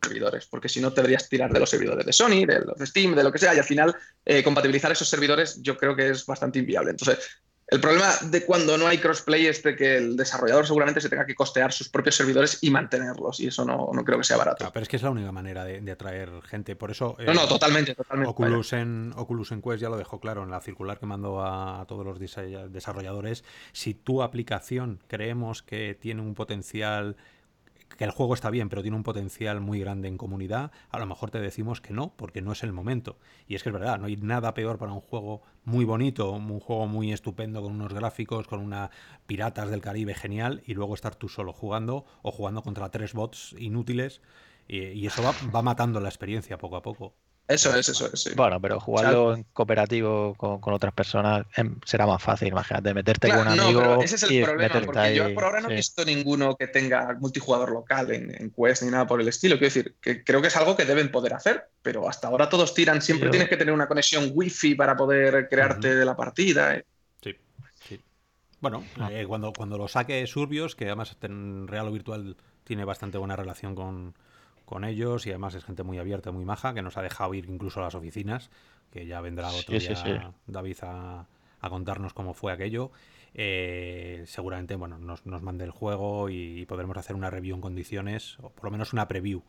servidores, porque si no te deberías tirar de los servidores de Sony, de los de Steam, de lo que sea, y al final eh, compatibilizar esos servidores yo creo que es bastante inviable. Entonces, el problema de cuando no hay crossplay es de que el desarrollador seguramente se tenga que costear sus propios servidores y mantenerlos, y eso no, no creo que sea barato. pero es que es la única manera de, atraer gente, por eso... no, no, eh, totalmente, totalmente. Oculus en, Oculus en Quest ya lo dejó claro en la circular que mandó a, a todos los desarrolladores. Si tu aplicación creemos que tiene un potencial que el juego está bien, pero tiene un potencial muy grande en comunidad, a lo mejor te decimos que no, porque no es el momento. Y es que es verdad, no hay nada peor para un juego muy bonito, un juego muy estupendo con unos gráficos, con una piratas del Caribe genial, y luego estar tú solo jugando o jugando contra tres bots inútiles, y, eso va, va matando la experiencia poco a poco. Eso es, eso es. Bueno, pero jugarlo en cooperativo con, otras personas em, será más fácil, imagínate, meterte con un amigo. ese es el problema, porque yo por ahora no he visto ninguno que tenga multijugador local en, Quest ni nada por el estilo. Quiero decir, que creo que es algo que deben poder hacer, pero hasta ahora todos tiran, siempre tienes que tener una conexión wifi para poder crearte de la partida. Eh. Sí, sí. Bueno, ah. eh, cuando, cuando lo saque Surbios, que además en Real o Virtual tiene bastante buena relación con con ellos y además es gente muy abierta, muy maja, que nos ha dejado ir incluso a las oficinas, que ya vendrá otro día David a, contarnos cómo fue aquello. Eh, seguramente bueno, nos, nos, mande el juego y, podremos hacer una review en condiciones, o por lo menos una preview.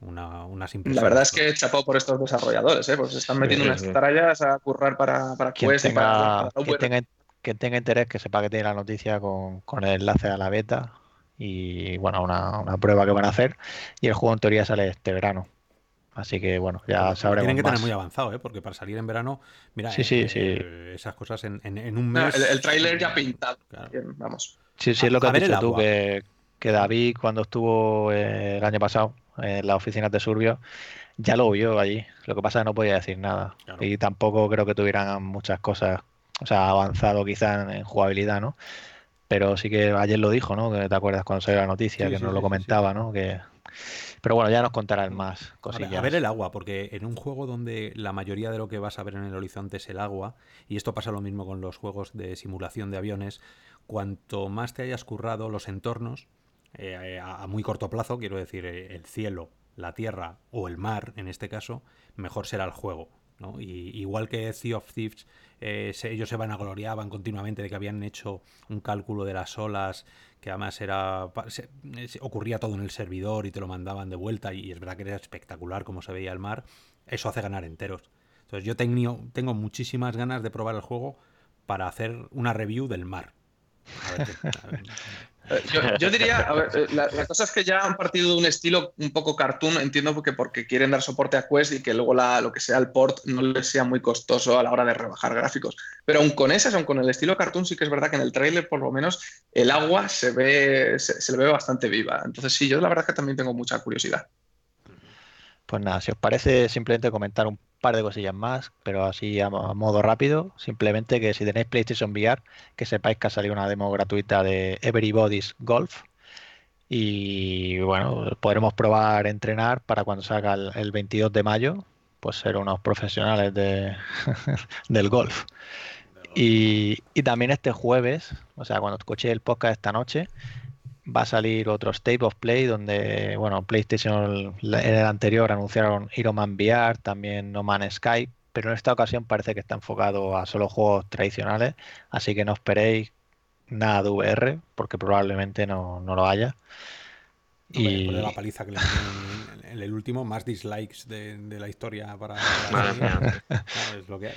Una, una La verdad es que he chapado por estos desarrolladores, ¿eh? pues se están metiendo unas tarallas a currar para, para Quest tenga, que tenga, interés que sepa que tiene la noticia con, con el enlace a la beta y bueno, una, una, prueba que van a hacer y el juego en teoría sale este verano. Así que bueno, ya sabremos. Tienen que tener muy avanzado, ¿eh? porque para salir en verano, mira, sí, sí, eh, sí. esas cosas en, en, un mes. el, el tráiler ya pintado. vamos. Sí, sí, es lo que has dicho tú, que, que, David cuando estuvo eh, el año pasado en las oficinas de Surbio ya lo vio allí. Lo que pasa es que no podía decir nada. Y tampoco creo que tuvieran muchas cosas, o sea, avanzado quizá en jugabilidad, ¿no? Pero sí que ayer lo dijo, ¿no? Que te acuerdas cuando salió la noticia, que nos lo comentaba, ¿no? Que... Pero bueno, ya nos contarán más cosillas. A ver, el agua, porque en un juego donde la mayoría de lo que vas a ver en el horizonte es el agua, y esto pasa lo mismo con los juegos de simulación de aviones, cuanto más te hayas currado los entornos, eh, a, muy corto plazo, quiero decir, eh, el cielo, la tierra o el mar, en este caso, mejor será el juego. ¿no? Y, igual que Sea of Thieves eh, ellos se van a gloriaban continuamente de que habían hecho un cálculo de las olas que además era ocurría todo en el servidor y te lo mandaban de vuelta y es verdad que era espectacular como se veía el mar. Eso hace ganar enteros. Entonces yo tengo, muchísimas ganas de probar el juego para hacer una review del mar. Eh, yo, diría, a ver, eh, la, cosa es que ya han partido de un estilo un poco cartoon, entiendo porque, porque quieren dar soporte a Quest y que luego la, lo que sea el port no les sea muy costoso a la hora de rebajar gráficos. Pero aun con esas, aun con el estilo cartoon, sí que es verdad que en el trailer por lo menos el agua se ve, se, le ve bastante viva. Entonces sí, yo la verdad que también tengo mucha curiosidad. Pues nada, si os parece simplemente comentar un par de cosillas más, pero así a, modo rápido. Simplemente que si tenéis PlayStation VR, que sepáis que ha salido una demo gratuita de Everybody's Golf. Y bueno, podremos probar entrenar para cuando salga el, 22 de mayo, pues ser unos profesionales de, del golf. Y, y, también este jueves, o sea, cuando escuché el podcast esta noche, va a salir otro State of Play donde, bueno, PlayStation en el anterior anunciaron Iron Man VR, también No Man's Sky, pero en esta ocasión parece que está enfocado a solo juegos tradicionales, así que no esperéis nada de VR, porque probablemente no, lo haya. y la paliza que le en, el último, más dislikes de, la historia para, es lo que hay.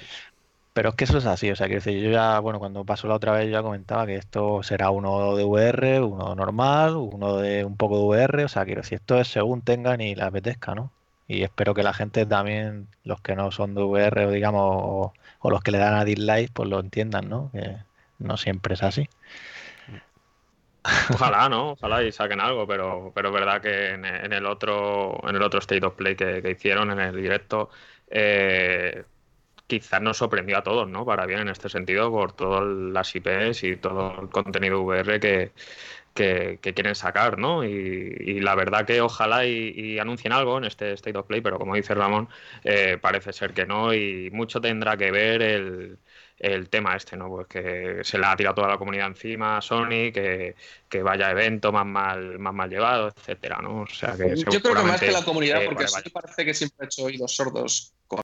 Pero es que eso es así, o sea, quiero decir, yo ya, bueno, cuando pasó la otra vez ya comentaba que esto será uno de VR, uno normal, uno de un poco de VR, o sea, quiero decir, esto es según tengan y la apetezca, ¿no? Y espero que la gente también, los que no son de VR, o digamos, o, los que le dan a dislike, pues lo entiendan, ¿no? Que no siempre es así. Ojalá, ¿no? Ojalá y saquen algo, pero, pero es verdad que en, el otro, en el otro State of Play que, que hicieron en el directo, eh, quizás nos sorprendió a todos, ¿no? Para bien en este sentido, por todas las IPs y todo el contenido VR que, que, quieren sacar, ¿no? Y, la verdad que ojalá y, anuncien algo en este State of Play, pero como dice Ramón, eh, parece ser que no y mucho tendrá que ver el, tema este, ¿no? Pues que se le ha tirado toda la comunidad encima a Sony, que, vaya evento más mal, más mal llevado, etcétera, ¿no? O sea que Yo creo que más que la comunidad, porque Sony parece que siempre ha hecho oídos sordos con,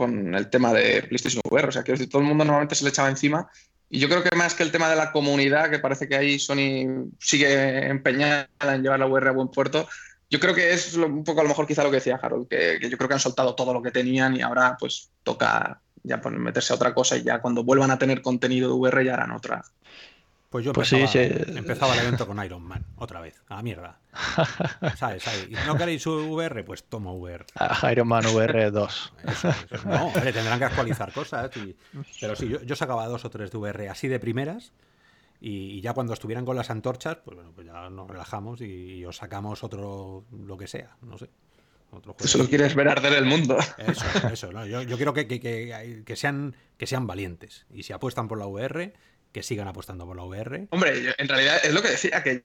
con el tema de PlayStation VR. O sea, que todo el mundo normalmente se le echaba encima. Y yo creo que más que el tema de la comunidad, que parece que ahí Sony sigue empeñada en llevar la VR a buen puerto, yo creo que es un poco a lo mejor quizá lo que decía Harold, que, que yo creo que han soltado todo lo que tenían y ahora pues toca ya meterse a otra cosa y ya cuando vuelvan a tener contenido de VR ya harán otra, pues yo pues empezaba, el evento con Iron Man, otra vez, a la mierda. ¿Sabes? ¿Y no queréis VR? Pues tomo VR. Iron Man VR 2. No, tendrán que actualizar cosas. Pero sí, yo, sacaba dos o tres de VR así de primeras. Y, ya cuando estuvieran con las antorchas, pues bueno, pues ya nos relajamos y, os sacamos otro, lo que sea, no sé. Otro Tú solo quieres ver arder el mundo. Eso, eso. ¿no? Yo, yo, quiero que, que, que, sean, que sean valientes. Y si apuestan por la VR, que sigan apostando por la VR. Hombre, en realidad es lo que decía, que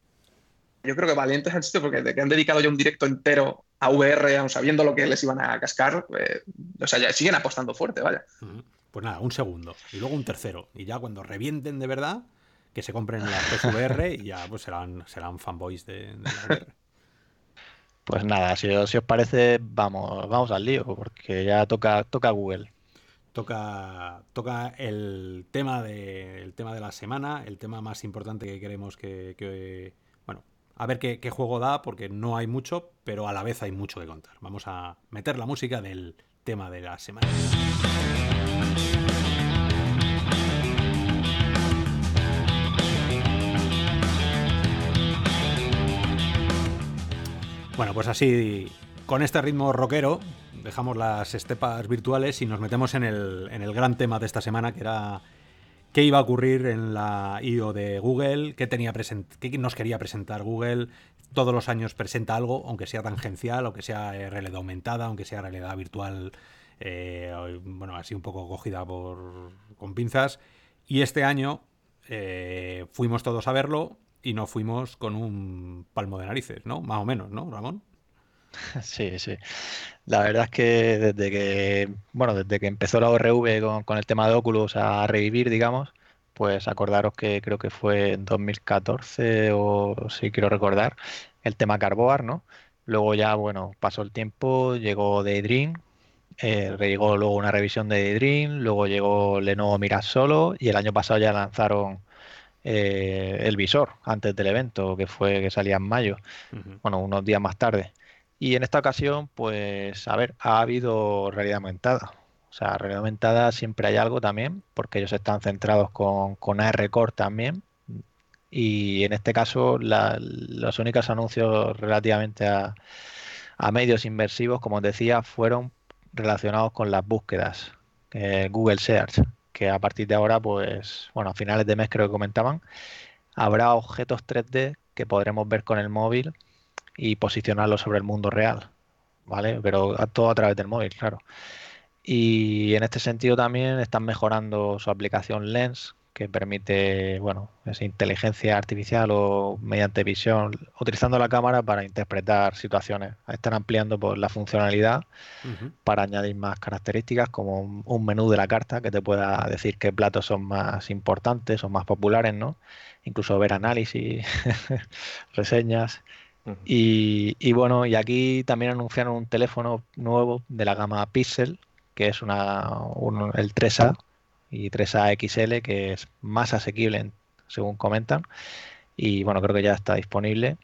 yo creo que valientes han sido porque de que han dedicado ya un directo entero a VR, aun sabiendo lo que les iban a cascar, eh, o sea, ya siguen apostando fuerte, vaya. Pues nada, un segundo. Y luego un tercero. Y ya cuando revienten de verdad, que se compren la PSVR y ya pues serán, serán fanboys de, de la VR. Pues nada, si, os parece, vamos, vamos al lío, porque ya toca, toca Google. Toca, toca el tema de el tema de la semana, el tema más importante que queremos que, bueno, a ver qué, qué, juego da, porque no hay mucho, pero a la vez hay mucho que contar. Vamos a meter la música del tema de la semana. Bueno, pues así, con este ritmo rockero, dejamos las estepas virtuales y nos metemos en el, en el gran tema de esta semana, que era qué iba a ocurrir en la I.O. de Google, qué, tenía qué nos quería presentar Google. Todos los años presenta algo, aunque sea tangencial, aunque sea eh, realidad aumentada, aunque sea realidad virtual, eh, bueno, así un poco cogida por, con pinzas. Y este año eh, fuimos todos a verlo y no fuimos con un palmo de narices, ¿no? Más o menos, ¿no, Ramón? Sí, sí. La verdad es que desde que, bueno, desde que empezó la ORV con, el tema de Oculus a revivir, digamos, pues acordaros que creo que fue en 2014 o si quiero recordar, el tema Carboar, ¿no? Luego ya, bueno, pasó el tiempo, llegó Daydream, eh, llegó luego una revisión de Daydream, luego llegó Lenovo Mirage Solo y el año pasado ya lanzaron eh, el visor antes del evento, que fue que salía en mayo, bueno, unos días más tarde. Y en esta ocasión, pues, a ver, ha habido realidad aumentada. O sea, realidad aumentada siempre hay algo también, porque ellos están centrados con, con AR Core también. Y en este caso, los únicos anuncios relativamente a, a medios inversivos, como os decía, fueron relacionados con las búsquedas, eh, Google Search que a partir de ahora, pues, bueno, a finales de mes creo que comentaban, habrá objetos 3D que podremos ver con el móvil y posicionarlos sobre el mundo real, ¿vale? Pero todo a través del móvil, claro. Y en este sentido también están mejorando su aplicación Lens, que permite, bueno, esa inteligencia artificial o mediante visión, utilizando la cámara para interpretar situaciones. Están ampliando pues, la funcionalidad para añadir más características, como un, menú de la carta que te pueda decir qué platos son más importantes o más populares, ¿no? Incluso ver análisis, reseñas. Y, y, bueno, y aquí también anunciaron un teléfono nuevo de la gama Pixel, que es una, el 3A, y 3A XL, que es más asequible, según comentan. Y bueno, creo que ya está disponible.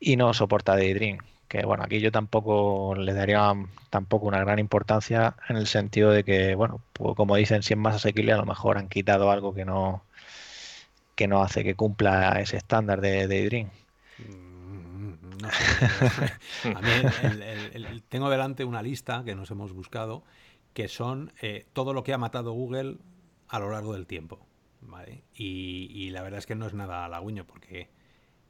Y no soporta Daydream, que bueno, aquí yo tampoco le daría tampoco una gran importancia en el sentido de que, bueno, pues como dicen, si es más asequible, a lo mejor han quitado algo que no que no hace que cumpla ese estándar de Daydream. Mm, no sé. A mí tengo delante una lista que nos hemos buscado que son eh, todo lo que ha matado Google a lo largo del tiempo. Y, la verdad es que no es nada halagüeño porque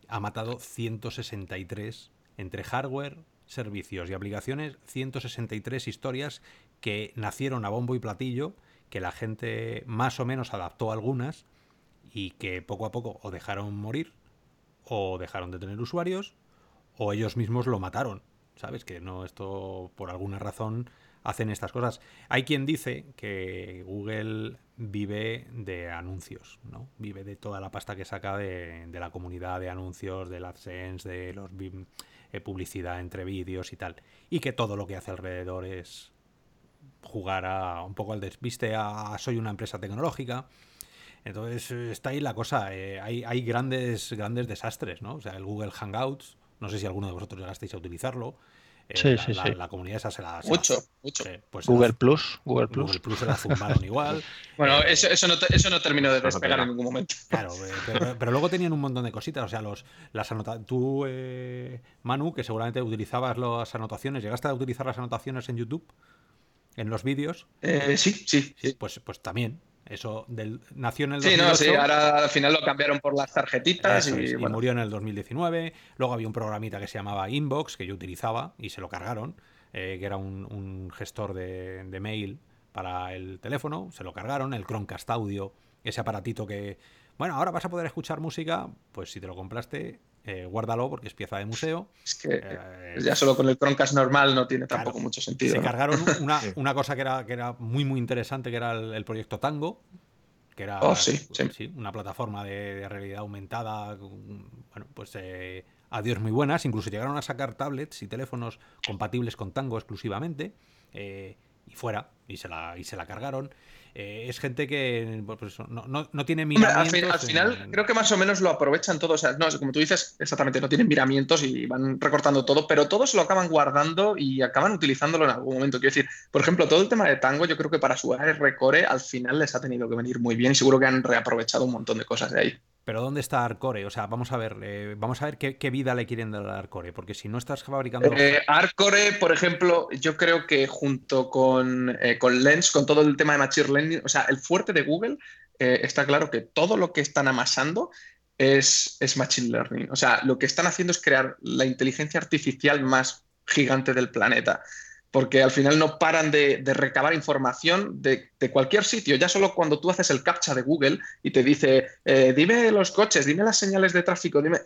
ha matado 163 entre hardware, servicios y aplicaciones, 163 historias que nacieron a bombo y platillo, que la gente más o menos adaptó algunas y que poco a poco o dejaron morir o dejaron de tener usuarios o ellos mismos lo mataron. ¿Sabes? Que no, esto por alguna razón hacen estas cosas. Hay quien dice que Google vive de anuncios, ¿no? Vive de toda la pasta que saca de, la comunidad de anuncios, del AdSense, de los eh, publicidad entre vídeos y tal. Y que todo lo que hace alrededor es jugar a un poco al despiste a soy una empresa tecnológica. Entonces está ahí la cosa. Eh, hay, hay grandes, grandes desastres, ¿no? O sea, el Google Hangouts, no sé si alguno de vosotros llegasteis a utilizarlo. Eh, sí, sí, la, sí. la, comunidad esa se la. mucho, mucho. Pues Google Plus, Google Plus. Google Plus se la zumbaron igual. bueno, eh, eso, eso, no, eso no terminó de despegar en ningún momento. Claro, eh, pero, pero, luego tenían un montón de cositas. O sea, los, las anotaciones. Tú, Manu, que seguramente utilizabas las anotaciones, ¿llegaste a utilizar las anotaciones en YouTube? ¿En los vídeos? sí, sí, sí. Pues, pues también. Eso del, nació en el 2008. Sí, no, sí, ahora al final lo cambiaron por las tarjetitas y, murió en el 2019. Luego había un programita que se llamaba Inbox que yo utilizaba y se lo cargaron. que era un, gestor de, de, mail para el teléfono, se lo cargaron, el Chromecast Audio, ese aparatito que, bueno, ahora vas a poder escuchar música, pues si te lo compraste, eh, guárdalo porque es pieza de museo. Es que eh, ya solo con el Chromecast normal no tiene tampoco mucho sentido. Se cargaron una, cosa que era, que era muy, muy interesante, que era el, proyecto Tango, que era oh, una plataforma de, realidad aumentada, bueno, pues eh, adiós muy buenas. Incluso llegaron a sacar tablets y teléfonos compatibles con Tango exclusivamente. y fuera, y se la, y se la cargaron. Eh, es gente que pues no, no, tiene miramientos. al, final, creo que más o menos lo aprovechan todos. no, como tú dices, exactamente, no tienen miramientos y van recortando todo, pero todos lo acaban guardando y acaban utilizándolo en algún momento. Quiero decir, por ejemplo, todo el tema de Tango, yo creo que para su recore al final les ha tenido que venir muy bien y seguro que han reaprovechado un montón de cosas de ahí. Pero ¿dónde está Arcore? O sea, vamos a ver, eh, vamos a ver qué, vida le quieren dar a Arcore, porque si no estás fabricando. Eh, Arcore, por ejemplo, yo creo que junto con, eh, con Lens, con todo el tema de Machine Learning, o sea, el fuerte de Google, está claro que todo lo que están amasando es, es Machine Learning. O sea, lo que están haciendo es crear la inteligencia artificial más gigante del planeta porque al final no paran de, recabar información de, cualquier sitio. Ya solo cuando tú haces el captcha de Google y te dice, eh, dime los coches, dime las señales de tráfico, dime...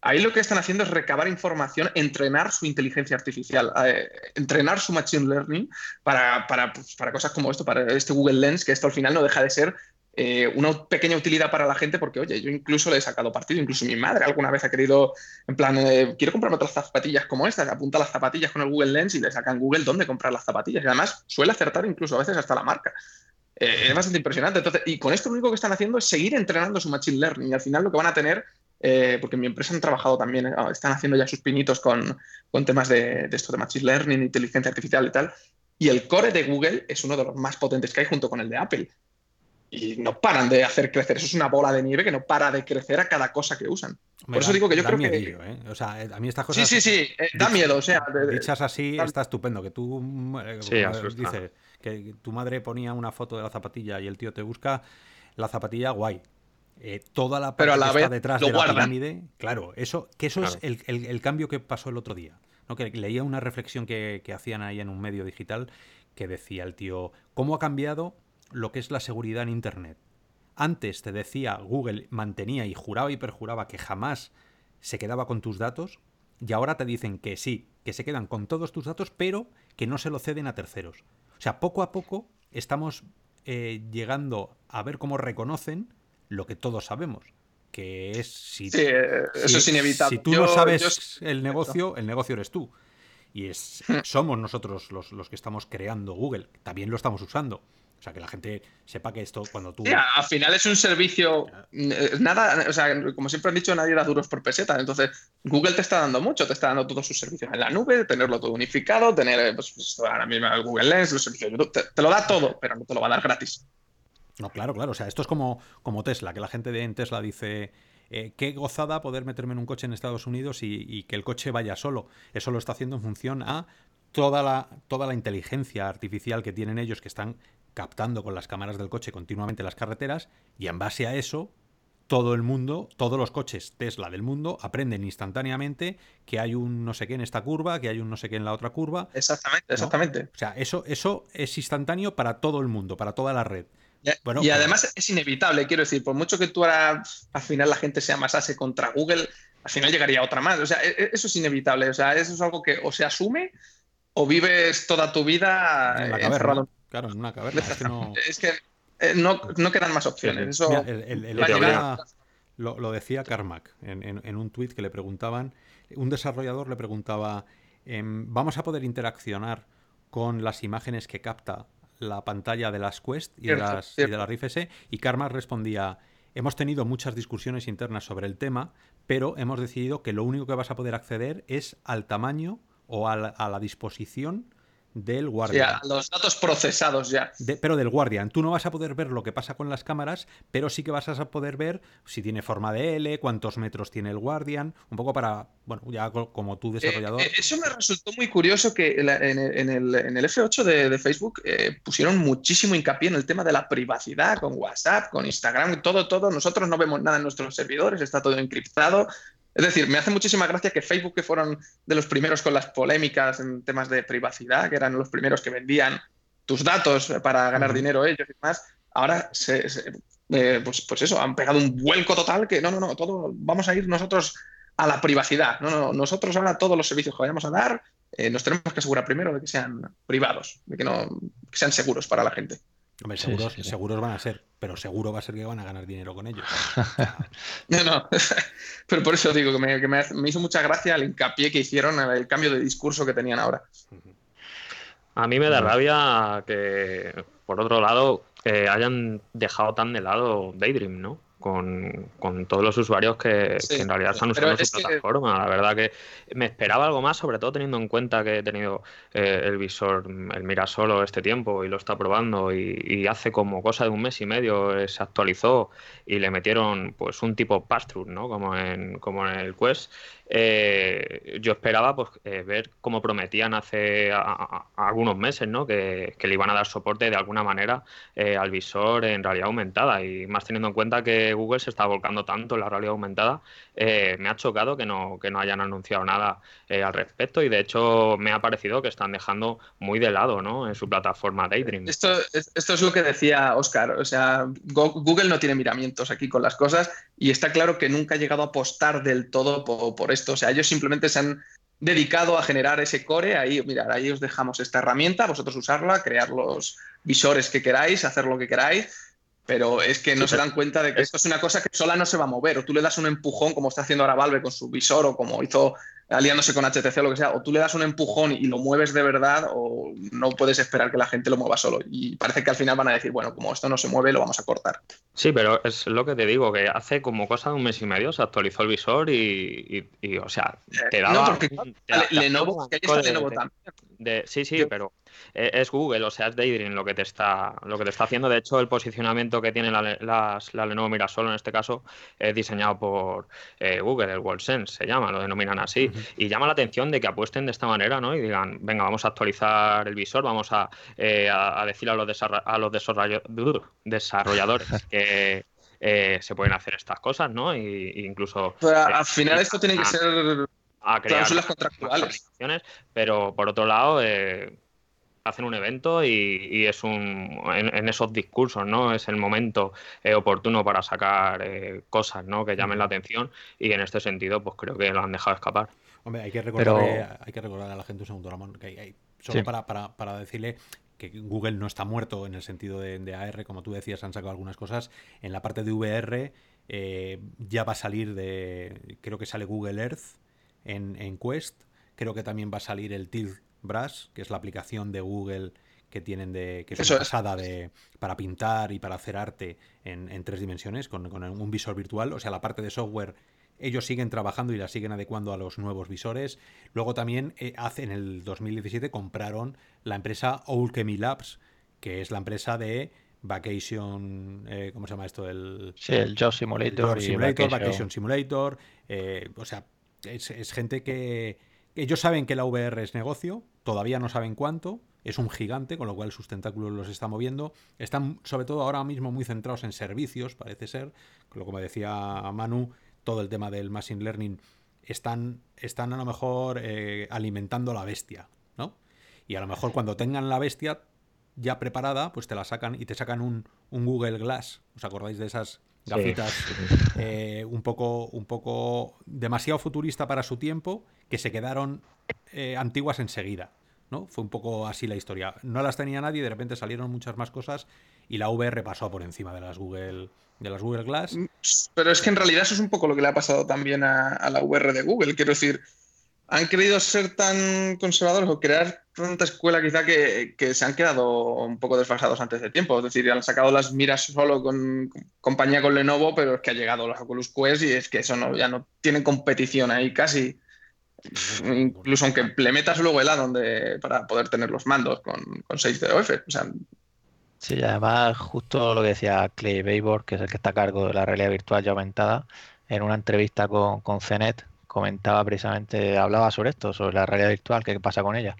Ahí lo que están haciendo es recabar información, entrenar su inteligencia artificial, eh, entrenar su machine learning para, para, pues, para, cosas como esto, para este Google Lens, que esto al final no deja de ser eh, una pequeña utilidad para la gente porque, oye, yo incluso le he sacado partido, incluso mi madre alguna vez ha querido, en plan, eh, quiero comprarme otras zapatillas como estas, apunta las zapatillas con el Google Lens y le saca en Google dónde comprar las zapatillas. Y además suele acertar incluso a veces hasta la marca. Eh, es bastante impresionante. Entonces, y con esto lo único que están haciendo es seguir entrenando su Machine Learning y al final lo que van a tener porque en mi empresa han trabajado también, están haciendo ya sus pinitos con, con temas de, de, esto de Machine Learning, inteligencia artificial y tal. Y el core de Google es uno de los más potentes que hay junto con el de Apple y no paran de hacer crecer. Eso es una bola de nieve que no para de crecer a cada cosa que usan. Por eso digo que yo creo que. ¿eh? O sea, a mí estas cosas. Sí, sí, sí, eh, da miedo. O sea, dichas así está estupendo. Que tú eh, sí, dices que tu madre ponía una foto de la zapatilla y el tío te busca la zapatilla guay. toda la parte que está detrás de la pirámide. Claro, eso, que eso es el, cambio que pasó el otro día. ¿no? Que leía una reflexión que, que hacían ahí en un medio digital que decía el tío, ¿cómo ha cambiado lo que es la seguridad en Internet. Antes te decía Google mantenía y juraba y perjuraba que jamás se quedaba con tus datos y ahora te dicen que sí, que se quedan con todos tus datos, pero que no se lo ceden a terceros. O sea, poco a poco estamos eh, llegando a ver cómo reconocen lo que todos sabemos, que es si, sí, eh, eso es inevitable. Si tú no sabes el negocio, el negocio eres tú. Y es, hmm. somos nosotros los, los que estamos creando Google, también lo estamos usando. O sea, que la gente sepa que esto, cuando tú. Sí, al final es un servicio. Eh, nada, o sea, como siempre han dicho, nadie da duros por peseta. Entonces, Google te está dando mucho, te está dando todos sus servicios en la nube, tenerlo todo unificado, tener, eh, pues, pues ahora mismo el Google Lens, los servicios de YouTube, te, lo da todo, pero no te lo va a dar gratis. No, claro, claro. O sea, esto es como, como Tesla, que la gente de en Tesla dice. Eh, qué gozada poder meterme en un coche en Estados Unidos y, y, que el coche vaya solo. Eso lo está haciendo en función a toda la, toda la inteligencia artificial que tienen ellos, que están captando con las cámaras del coche continuamente las carreteras y en base a eso todo el mundo, todos los coches Tesla del mundo aprenden instantáneamente que hay un no sé qué en esta curva, que hay un no sé qué en la otra curva. Exactamente, exactamente. O sea, eso, eso es instantáneo para todo el mundo, para toda la red. Y, bueno, y además es inevitable, quiero decir, por mucho que tú ahora al final la gente se amasase contra Google, al final llegaría otra más. O sea, e, e, eso es inevitable. O sea, eso es algo que o se asume o vives toda tu vida en la caverna. Claro, en una caverna. Es que no, no, quedan más opciones. Eso, lo, decía Carmack en, un tuit que le preguntaban, un desarrollador le preguntaba, em, ¿vamos a poder interaccionar con las imágenes que capta la pantalla de las Quest y, de, las, y de la Rift S? Y Carmack respondía, hemos tenido muchas discusiones internas sobre el tema, pero hemos decidido que lo único que vas a poder acceder es al tamaño o a la disposición del Guardian. los datos procesados ya. pero del Guardian. Tú no vas a poder ver lo que pasa con las cámaras, pero sí que vas a poder ver si tiene forma de L, cuántos metros tiene el Guardian, un poco para, bueno, ya como tú desarrollador. Eh, eso me resultó muy curioso que en, el, F8 de, Facebook eh, pusieron muchísimo hincapié en el tema de la privacidad con WhatsApp, con Instagram, todo, todo. Nosotros no vemos nada en nuestros servidores, está todo encriptado. Es decir, me hace muchísima gracia que Facebook, que fueron de los primeros con las polémicas en temas de privacidad, que eran los primeros que vendían tus datos para ganar dinero ellos y demás, ahora se, eh, pues, pues, eso, han pegado un vuelco total que no, no, no, todo, vamos a ir nosotros a la privacidad. No, no, nosotros ahora todos los servicios que vayamos a dar eh, nos tenemos que asegurar primero de que sean privados, de que no que sean seguros para la gente. Hombre, seguros, seguros van a ser, pero seguro va a ser que van a ganar dinero con ellos. no, no, pero por eso digo que, me, hizo mucha gracia el hincapié que hicieron, el cambio de discurso que tenían ahora. A mí me da rabia que, por otro lado, hayan dejado tan de lado Daydream, ¿no? Con, con, todos los usuarios que, en realidad están usando su plataforma. La verdad que me esperaba algo más, sobre todo teniendo en cuenta que he tenido eh, el visor, el Mira Solo este tiempo y lo está probando y, hace como cosa de un mes y medio eh, se actualizó y le metieron pues un tipo pass-through, ¿no? Como en, como en el Quest eh, yo esperaba pues, eh, ver cómo prometían hace algunos meses, ¿no? Que, le iban a dar soporte de alguna manera eh, al visor en realidad aumentada. Y más teniendo en cuenta que Google se está volcando tanto en la realidad aumentada, me ha chocado que no, que no hayan anunciado nada al respecto. Y de hecho me ha parecido que están dejando muy de lado ¿no? en su plataforma Daydream. Esto, esto es lo que decía Oscar. O sea, Google no tiene miramientos aquí con las cosas y está claro que nunca ha llegado a apostar del todo por, por esto. O sea, ellos simplemente se han dedicado a generar ese core. Ahí, mirad, ahí os dejamos esta herramienta, vosotros usarla, crear los visores que queráis, hacer lo que queráis. Pero es que no se dan cuenta de que esto es una cosa que sola no se va a mover. O tú le das un empujón, como está haciendo ahora Valve con su visor, o como hizo aliándose con HTC o lo que sea, o tú le das un empujón y lo mueves de verdad, o no puedes esperar que la gente lo mueva solo. Y parece que al final van a decir, bueno, como esto no se mueve, lo vamos a cortar. Sí, pero es lo que te digo, que hace como cosa de un mes y medio se actualizó el visor y, o sea, te daba... No, porque Lenovo, que ahí está Lenovo también. sí, sí, pero eh, es Google, o sea, es Daydream lo que te está, lo que te está haciendo. De hecho, el posicionamiento que tiene la, la Lenovo Mirasol en este caso es diseñado por eh, Google, el WorldSense se llama, lo denominan así. Y llama la atención de que apuesten de esta manera, ¿no? Y digan, venga, vamos a actualizar el visor, vamos a, eh, a, decir a los, a los desarrolladores que se pueden hacer estas cosas, ¿no? Y, incluso... al final esto tiene que ser a crear cláusulas contractuales. Pero por otro lado, hacen un evento y, es un en, esos discursos, ¿no? Es el momento eh, oportuno para sacar eh, cosas, ¿no? Que llamen la atención y en este sentido, pues creo que lo han dejado escapar. Hombre, hay que recordar, hay que recordar a la gente un segundo, Ramón, que hay, solo para, para, para, decirle que Google no está muerto en el sentido de, AR, como tú decías, han sacado algunas cosas. En la parte de VR eh, ya va a salir de, creo que sale Google Earth en, en Quest, creo que también va a salir el Tilt Brush, que es la aplicación de Google que tienen de que es una de para pintar y para hacer arte en, tres dimensiones con, un visor virtual. O sea la parte de software ellos siguen trabajando y la siguen adecuando a los nuevos visores. Luego también eh, hace en el 2017 compraron la empresa Alchemy Labs que es la empresa de Vacation eh, ¿cómo se llama esto? el sí el Job Simulator, Simulator Vacation, Simulator. Eh, o sea es gente que ellos saben que la VR es negocio, todavía no saben cuánto, es un gigante, con lo cual sus tentáculos los está moviendo. Están sobre todo ahora mismo muy centrados en servicios, parece ser, como decía Manu, todo el tema del machine learning, están, están a lo mejor eh, alimentando la bestia, ¿no? Y a lo mejor cuando tengan la bestia ya preparada, pues te la sacan y te sacan un, un Google Glass. ¿Os acordáis de esas gafitas eh, un, poco, un poco demasiado futurista para su tiempo, que se quedaron eh, antiguas enseguida. ¿no? Fue un poco así la historia. No las tenía nadie, de repente salieron muchas más cosas y la VR pasó por encima de las Google, de las Google Glass. Mm, pero es que en realidad eso es un poco lo que le ha pasado también a, a la VR de Google. Quiero decir, han querido ser tan conservadores o crear tanta escuela quizá que, se han quedado un poco desfasados antes de tiempo. Es decir, han sacado las miras solo con, compañía con Lenovo, pero es que ha llegado los Oculus Quest y es que eso no, ya no tiene competición ahí casi. Incluso aunque le metas luego el addon para poder tener los mandos con, con 6.0F. O sea, sí, además justo lo que decía Clay Baybor, que es el que está a cargo de la realidad virtual ya aumentada, en una entrevista con, con CNET, comentaba precisamente, hablaba sobre esto, sobre la realidad virtual, qué pasa con ella.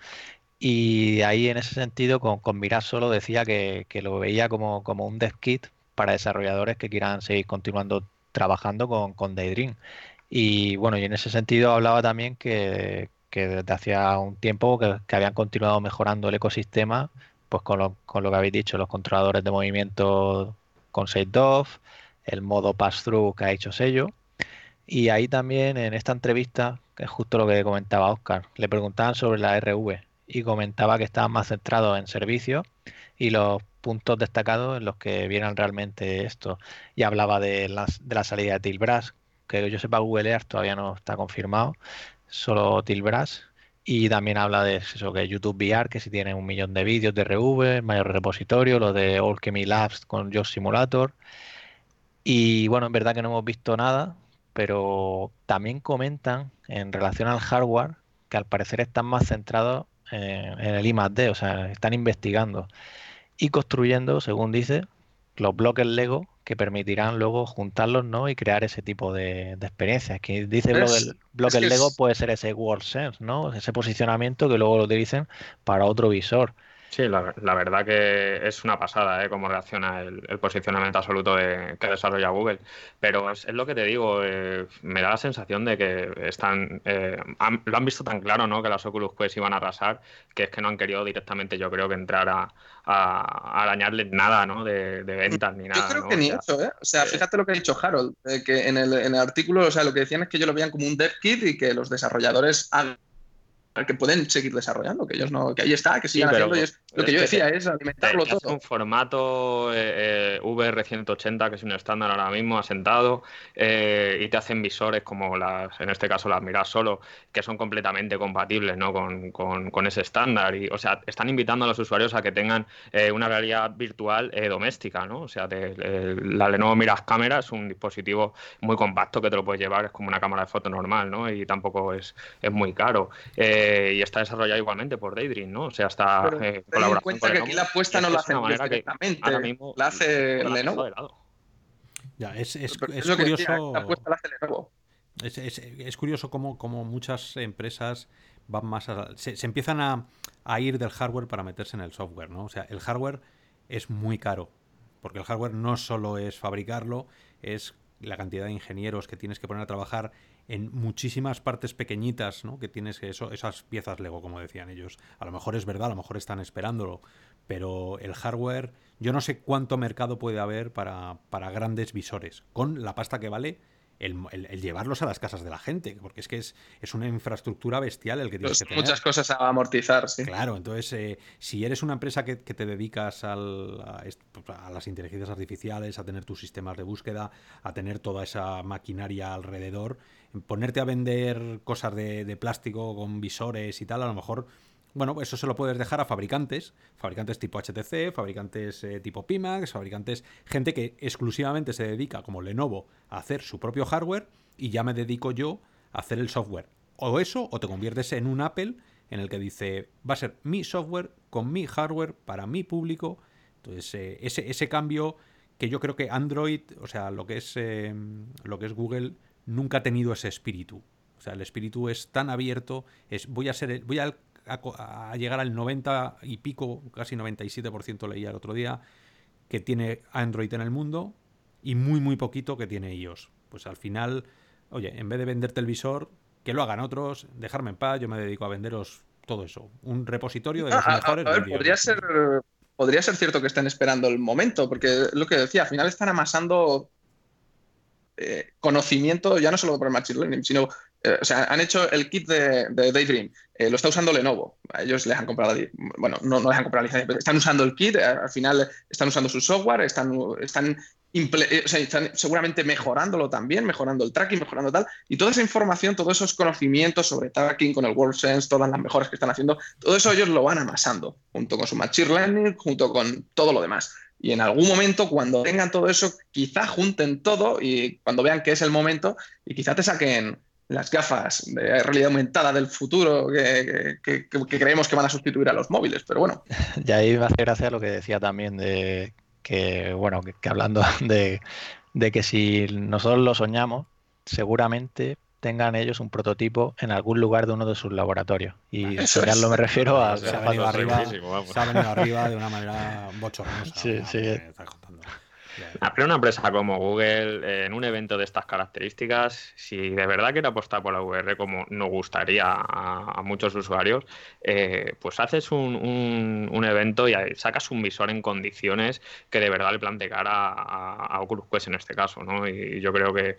Y ahí en ese sentido, con, con Mirar solo decía que, lo veía como, como un dev kit para desarrolladores que quieran seguir continuando trabajando con, con Daydream. Y bueno, y en ese sentido hablaba también que, desde hacía un tiempo que, habían continuado mejorando el ecosistema, pues con lo, con lo que habéis dicho, los controladores de movimiento con SafeDove, el modo pass-through que ha hecho Sello. Y ahí también en esta entrevista, que es justo lo que comentaba Oscar, le preguntaban sobre la RV y comentaba que estaban más centrados en servicios y los puntos destacados en los que vieran realmente esto. Y hablaba de, de la salida de Tilbras, que yo sepa Google Earth todavía no está confirmado, solo Tilbras. Y también habla de eso, que YouTube VR, que si tiene un millón de vídeos de RV, mayor repositorio, lo de Alchemy Labs con Josh Simulator. Y bueno, en verdad que no hemos visto nada, pero también comentan en relación al hardware que al parecer están más centrados en, el I+D, o sea, están investigando y construyendo, según dice, los bloques Lego que permitirán luego juntarlos ¿no? y crear ese tipo de, experiencias. Que dice el bloque Lego puede ser ese WordSense, ¿no? ese posicionamiento que luego lo utilicen para otro visor. Sí, la, verdad que es una pasada ¿eh? cómo reacciona el, posicionamiento absoluto de, que desarrolla Google. Pero es, lo que te digo, eh, me da la sensación de que están eh, lo han visto tan claro ¿no? que las Oculus Quest iban a arrasar, que es que no han querido directamente, yo creo que entrar a, a, nada ¿no? de, ventas ni nada. Yo creo que ni eso, ¿eh? O sea, fíjate lo que ha dicho Harold, que en el, en el artículo, o sea, lo que decían es que ellos lo veían como un dev kit y que los desarrolladores hagan que pueden seguir desarrollando, que ellos no, que ahí está, que sigan haciendo. Y es, lo que yo decía es alimentarlo todo. un formato eh, VR180, que es un estándar ahora mismo, asentado, eh, y te hacen visores como las, en este caso las miras solo, que son completamente compatibles ¿no? con, con, con ese estándar. Y, o sea, están invitando a los usuarios a que tengan eh, una realidad virtual doméstica, ¿no? O sea, la Lenovo Miras Cámara es un dispositivo muy compacto que te lo puedes llevar, es como una cámara de foto normal, ¿no? Y tampoco es, es muy caro. Eh, y está desarrollado igualmente por Daydream, ¿no? O sea, está eh, en cuenta que aquí la apuesta no la hace directamente, la hace Lenovo. Ya, es, es, es curioso. la apuesta la hace Lenovo. Es, es, curioso cómo, cómo, muchas empresas van más a, se, empiezan a, a, ir del hardware para meterse en el software, ¿no? O sea, el hardware es muy caro, porque el hardware no solo es fabricarlo, es la cantidad de ingenieros que tienes que poner a trabajar en muchísimas partes pequeñitas, ¿no? Que tienes eso, esas piezas Lego, como decían ellos. A lo mejor es verdad, a lo mejor están esperándolo, pero el hardware, yo no sé cuánto mercado puede haber para, para grandes visores, con la pasta que vale el, llevarlos a las casas de la gente, porque es que es, es una infraestructura bestial el que tienes pues que tener. Muchas cosas a amortizar, sí. Claro, entonces, eh, si eres una empresa que, te dedicas al, a, las inteligencias artificiales, a tener tus sistemas de búsqueda, a tener toda esa maquinaria alrededor, ponerte a vender cosas de, de plástico con visores y tal, a lo mejor bueno, eso se lo puedes dejar a fabricantes, fabricantes tipo HTC, fabricantes eh, tipo Pimax, fabricantes, gente que exclusivamente se dedica, como Lenovo, a hacer su propio hardware y ya me dedico yo a hacer el software. O eso, o te conviertes en un Apple en el que dice, va a ser mi software con mi hardware para mi público. Entonces, eh, ese, ese cambio que yo creo que Android, o sea, lo que es, eh, lo que es Google, nunca ha tenido ese espíritu. O sea, el espíritu es tan abierto, es voy a ser voy a, llegar al 90 y pico, casi 97% leía el otro día, que tiene Android en el mundo y muy, muy poquito que tiene iOS. Pues al final, oye, en vez de venderte el visor, que lo hagan otros, dejarme en paz, yo me dedico a venderos todo eso. Un repositorio de los ah, mejores. podría ser, podría ser cierto que estén esperando el momento, porque lo que decía, al final están amasando eh, conocimiento, ya no solo por Machine Learning, sino o sea, han hecho el kit de, Daydream, eh, lo está usando Lenovo. Ellos les han comprado, bueno, no, no les han comprado licencia, pero están usando el kit, eh, al final están usando su software, están, están, están seguramente mejorándolo también, mejorando el tracking, mejorando tal. Y toda esa información, todos esos conocimientos sobre tracking con el WorldSense, todas las mejoras que están haciendo, todo eso ellos lo van amasando, junto con su Machine Learning, junto con todo lo demás. Y en algún momento, cuando tengan todo eso, quizá junten todo y cuando vean que es el momento, y quizá te saquen las gafas de realidad aumentada del futuro que, creemos que van a sustituir a los móviles, pero bueno. Y ahí me hace gracia lo que decía también de que, bueno, que, hablando de, que si nosotros lo soñamos, seguramente tengan ellos un prototipo en algún lugar de uno de sus laboratorios. Y soñarlo me refiero a... Se ha venido arriba, arriba de una manera bochornosa. Sí, sí. Pero una empresa como Google, eh, en un evento de estas características, si de verdad quiere apostar por la VR como nos gustaría a, muchos usuarios, eh, pues haces un, un, evento y sacas un visor en condiciones que de verdad le plante cara a, a Oculus Quest en este caso, ¿no? Y yo creo que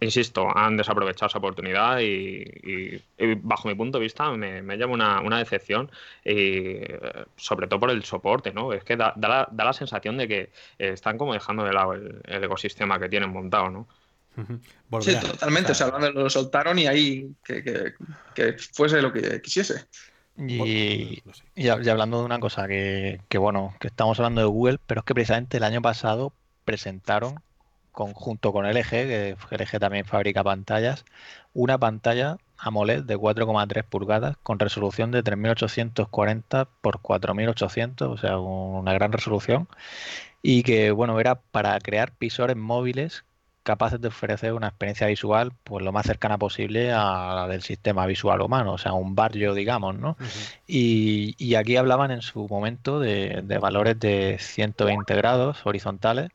insisto, han desaprovechado esa oportunidad y, bajo mi punto de vista me, me llama una, decepción y sobre todo por el soporte, ¿no? Es que da, la, sensación de que están como dejando de lado el, ecosistema que tienen montado, ¿no? Sí, totalmente. O sea, lo soltaron y ahí que, fuese lo que quisiese. Y, hablando de una cosa que, que, bueno, que estamos hablando de Google, pero es que precisamente el año pasado presentaron conjunto con LG, que LG también fabrica pantallas, una pantalla AMOLED de 4,3 pulgadas con resolución de 3840 por 4800, o sea, una gran resolución, y que bueno, era para crear visores móviles capaces de ofrecer una experiencia visual pues lo más cercana posible a la del sistema visual humano, o sea, un barrio, digamos, ¿no? y, aquí hablaban en su momento de, de valores de 120 grados horizontales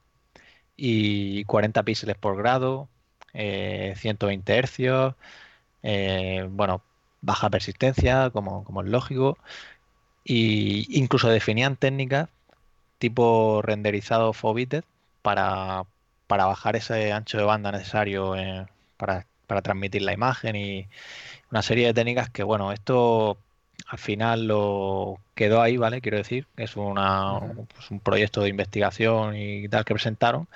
y 40 píxeles por grado, 120 eh, hercios, eh, bueno, baja persistencia, como, como es lógico, y incluso definían técnicas tipo renderizado fobited para, para bajar ese ancho de banda necesario eh, para, para transmitir la imagen y una serie de técnicas que, bueno, esto al final lo quedó ahí, ¿vale? Quiero decir, es una, pues un proyecto de investigación y tal que presentaron,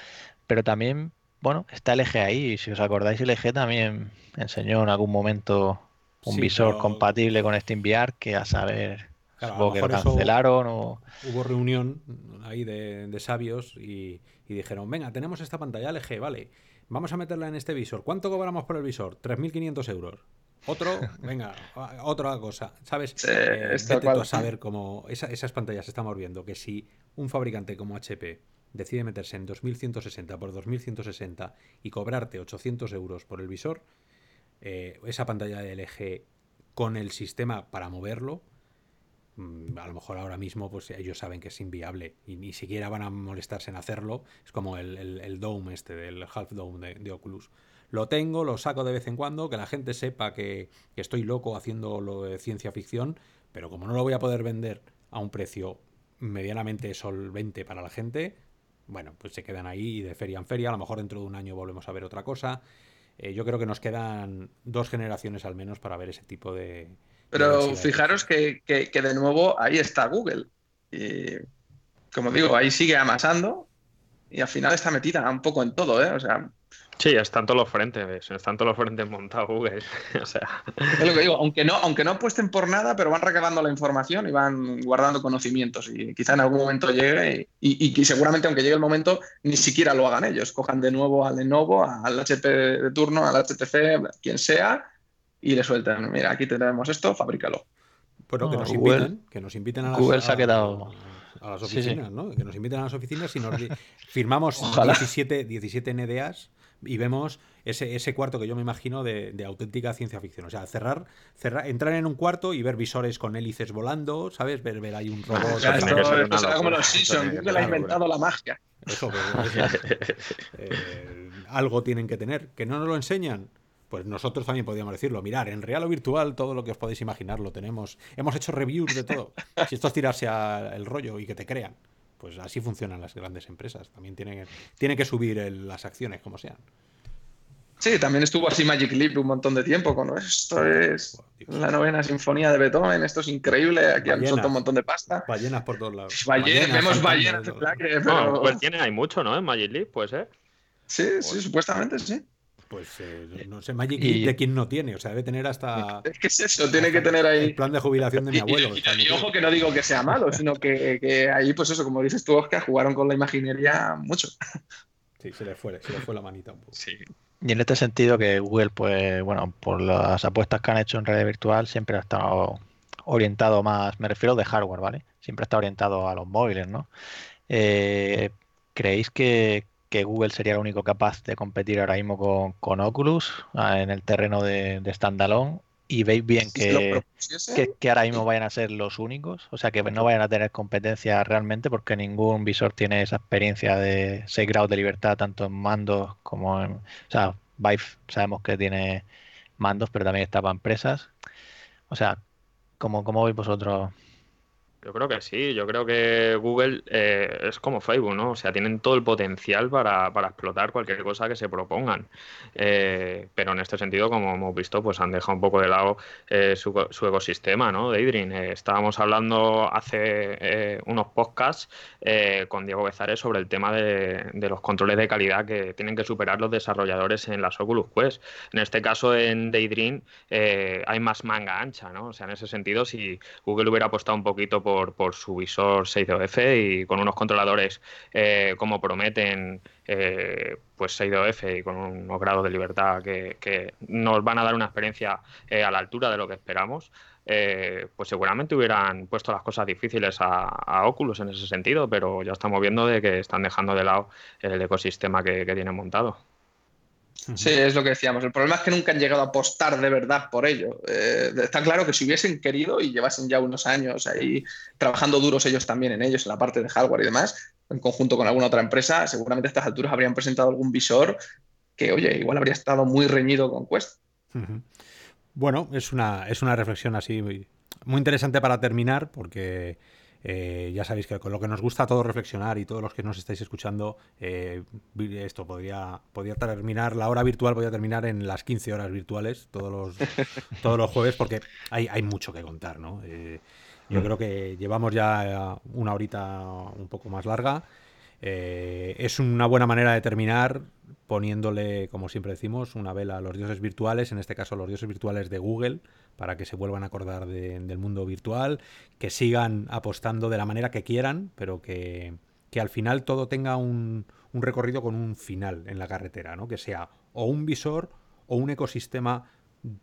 pero también, bueno, está LG ahí, y si os acordáis, LG también enseñó en algún momento un visor compatible con SteamVR que a saber, supongo que lo cancelaron o... Hubo reunión ahí de, sabios y, y dijeron, venga, tenemos esta pantalla LG, vale, vamos a meterla en este visor. ¿Cuánto cobramos por el visor? 3.500 euros. Otro, venga, otra cosa, ¿sabes? Eh, vete a saber cómo esas pantallas estamos viendo, que si un fabricante como HP decide meterse en 2160 por 2160 y cobrarte 800 euros por el visor, eh, esa pantalla de LG con el sistema para moverlo, mm, a lo mejor ahora mismo pues ellos saben que es inviable y ni siquiera van a molestarse en hacerlo. Es como el, el, Dome este, del Half Dome de Oculus lo tengo, lo saco de vez en cuando, que la gente sepa que, estoy loco haciendo lo de ciencia ficción, pero como no lo voy a poder vender a un precio medianamente solvente para la gente, bueno, pues se quedan ahí de feria en feria, a lo mejor dentro de un año volvemos a ver otra cosa. Eh, yo creo que nos quedan dos generaciones al menos para ver ese tipo de... Pero fijaros que, que, de nuevo ahí está Google. Y como digo, ahí sigue amasando y al final está metida un poco en todo, ¿eh? O sea, Sí, están todos los frentes, están todos los frentes montados Google. o sea. Es lo que digo, aunque no, aunque no apuesten por nada, pero van recabando la información y van guardando conocimientos. Y quizá en algún momento llegue, y, seguramente aunque llegue el momento, ni siquiera lo hagan ellos. Cojan de nuevo al Lenovo, al HP de turno, al HTC, quien sea, y le suelten. Mira, aquí tenemos esto, fabrícalo. Bueno, que nos inviten, que nos inviten a las, Google se ha quedado a las oficinas, ¿no? Que nos inviten a las oficinas y nos firmamos 17, 17 NDAs y vemos ese, ese cuarto que yo me imagino de, auténtica ciencia ficción. O sea, cerrar, cerrar, entrar en un cuarto y ver visores con hélices volando, ¿sabes? Ver, ver ahí un robot. será como los Simpsons, que ha inventado la magia. Eso, pues, eh, algo tienen que tener. ¿Que no nos lo enseñan? Pues nosotros también podríamos decirlo. Mirar, en real o virtual, todo lo que os podéis imaginar lo tenemos. Hemos hecho reviews de todo. Si esto es tirarse al rollo y que te crean pues así funcionan las grandes empresas. También tienen, tiene que subir las acciones como sean. Sí, también estuvo así Magic Leap un montón de tiempo con esto es la novena sinfonía de Beethoven, esto es increíble, aquí han soltado un montón de pasta. Ballenas por todos lados. vemos ballenas de pero... pues tiene, hay mucho, ¿no? En Magic Leap, pues, ¿eh? Sí, sí, supuestamente sí. Pues eh, no sé, Magic de quién no tiene, o sea, debe tener hasta. Es que es eso, tiene que tener ahí. El plan de jubilación de mi abuelo. Y, ojo que no digo que sea malo, sino que, ahí, pues eso, como dices tú, Oscar, jugaron con la imaginería mucho. Sí, se le fue, se le fue la manita un poco. Sí. Y en este sentido que Google, pues bueno, por las apuestas que han hecho en realidad virtual, siempre ha estado orientado más, me refiero de hardware, ¿vale? Siempre está orientado a los móviles, ¿no? Eh, ¿Creéis que, que Google sería el único capaz de competir ahora mismo con, Oculus ah, en el terreno de, standalone. Y veis bien que, que, ahora mismo vayan a ser los únicos, o sea, que no vayan a tener competencia realmente porque ningún visor tiene esa experiencia de 6 grados de libertad tanto en mandos como en... O sea, Vive sabemos que tiene mandos, pero también está para empresas. O sea, ¿cómo, cómo veis vosotros yo creo que sí, yo creo que Google eh, es como Facebook, ¿no? O sea, tienen todo el potencial para, explotar cualquier cosa que se propongan. Eh, pero en este sentido, como hemos visto, pues han dejado un poco de lado eh, su, ecosistema, ¿no? Daydream. estábamos hablando hace unos podcasts con Diego Bezares sobre el tema de, de, los controles de calidad que tienen que superar los desarrolladores en las Oculus Quest. En este caso, en Daydream hay más manga ancha, ¿no? O sea, en ese sentido, si Google hubiera apostado un poquito por por, su visor 6DOF y con unos controladores eh, como prometen eh, pues 6DOF y con unos grados de libertad que, nos van a dar una experiencia eh, a la altura de lo que esperamos. pues seguramente hubieran puesto las cosas difíciles a, Oculus en ese sentido, pero ya estamos viendo de que están dejando de lado el ecosistema que tienen montado. Sí, es lo que decíamos. El problema es que nunca han llegado a apostar de verdad por ello. Eh, está claro que si hubiesen querido y llevasen ya unos años ahí trabajando duros ellos también en ellos, en la parte de hardware y demás, en conjunto con alguna otra empresa, seguramente a estas alturas habrían presentado algún visor que, oye, igual habría estado muy reñido con Quest. Bueno, es una, es una reflexión así muy, muy interesante para terminar, porque eh, ya sabéis que con lo que nos gusta a todos reflexionar y todos los que nos estáis escuchando, eh, esto podría, podría terminar, la hora virtual podría terminar en las 15 horas virtuales todos los, todos los jueves porque hay, hay mucho que contar, ¿no? Eh, yo mm. creo que llevamos ya una horita un poco más larga. es una buena manera de terminar poniéndole, como siempre decimos, una vela a los dioses virtuales, en este caso los dioses virtuales de Google, para que se vuelvan a acordar del mundo virtual, que sigan apostando de la manera que quieran, pero que, al final todo tenga un, un, recorrido con un final en la carretera, ¿no? Que sea o un visor o un ecosistema,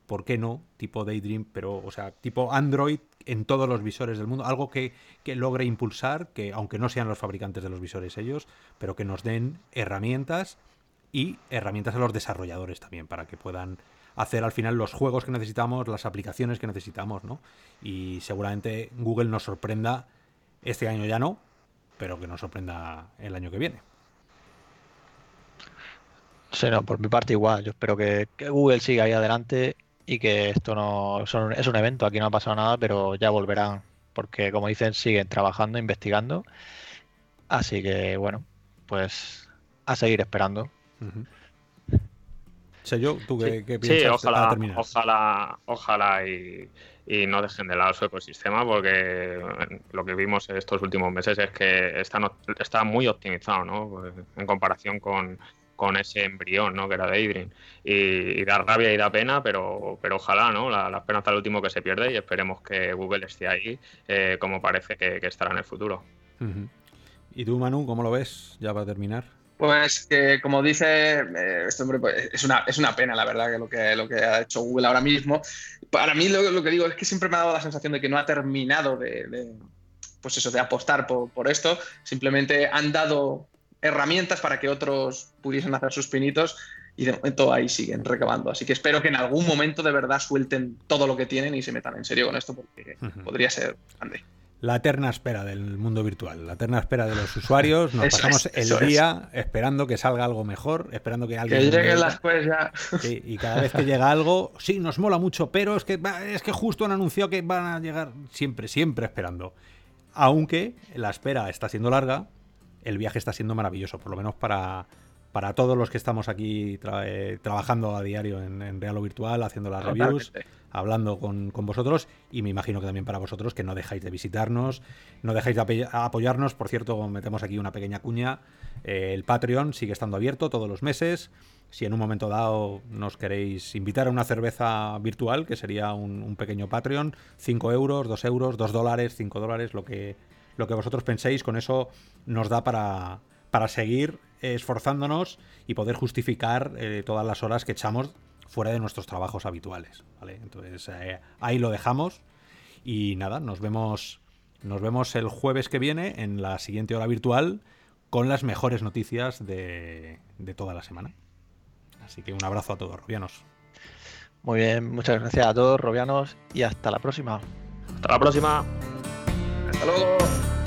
¿por qué no? Tipo Daydream, pero, o sea, tipo Android en todos los visores del mundo, algo que, que logre impulsar, que aunque no sean los fabricantes de los visores ellos, pero que nos den herramientas y herramientas a los desarrolladores también para que puedan hacer al final los juegos que necesitamos, las aplicaciones que necesitamos, ¿no? Y seguramente Google nos sorprenda, este año ya no, pero que nos sorprenda el año que viene. Sí, no, por mi parte igual. Yo espero que, Google siga ahí adelante y que esto no es un evento, aquí no ha pasado nada, pero ya volverán, porque como dicen, siguen trabajando, investigando. Así que bueno, pues a seguir esperando yo, ¿tú qué, piensas? Sí, ojalá, ojalá, ojalá y, no dejen de lado su ecosistema porque lo que vimos estos últimos meses es que está, está muy optimizado, ¿no? En comparación con, ese embrión, ¿no? Que era de Y, da rabia y da pena, pero, pero ojalá, ¿no? La, la esperanza es lo último que se pierde y esperemos que Google esté ahí eh, como parece que, estará en el futuro. ¿Y tú, Manu, cómo lo ves? Ya va a terminar. Pues que, como dice eh, este hombre, pues, es, una, es una pena, la verdad, que lo, que lo que ha hecho Google ahora mismo. Para mí lo, que digo es que siempre me ha dado la sensación de que no ha terminado de, pues eso, de apostar por, esto. Simplemente han dado herramientas para que otros pudiesen hacer sus pinitos y de momento ahí siguen recabando. Así que espero que en algún momento de verdad suelten todo lo que tienen y se metan en serio con esto porque podría ser grande la eterna espera del mundo virtual, la eterna espera de los usuarios. Nos pasamos el día esperando que salga algo mejor, esperando que alguien. Que lleguen las pues ya. y cada vez que llega algo, sí, nos mola mucho, pero es que, es que justo han anunciado que van a llegar siempre, siempre esperando. Aunque la espera está siendo larga, el viaje está siendo maravilloso, por lo menos para, para todos los que estamos aquí eh, trabajando a diario en, en Real o Virtual, haciendo las reviews hablando con, vosotros y me imagino que también para vosotros que no dejáis de visitarnos, no dejáis de apoyarnos. Por cierto, metemos aquí una pequeña cuña. Eh, el Patreon sigue estando abierto todos los meses. Si en un momento dado nos queréis invitar a una cerveza virtual, que sería un, pequeño Patreon, 5 euros, 2 euros, 2 dólares, 5 dólares, lo que, lo que vosotros penséis, con eso nos da para, para seguir esforzándonos y poder justificar eh, todas las horas que echamos fuera de nuestros trabajos habituales. ¿vale? Entonces eh, ahí lo dejamos y nada, nos vemos, nos vemos el jueves que viene en la siguiente hora virtual con las mejores noticias de, de toda la semana. Así que un abrazo a todos, Robianos. Muy bien, muchas gracias a todos, Robianos, y hasta la próxima. Hasta la próxima. Hasta luego.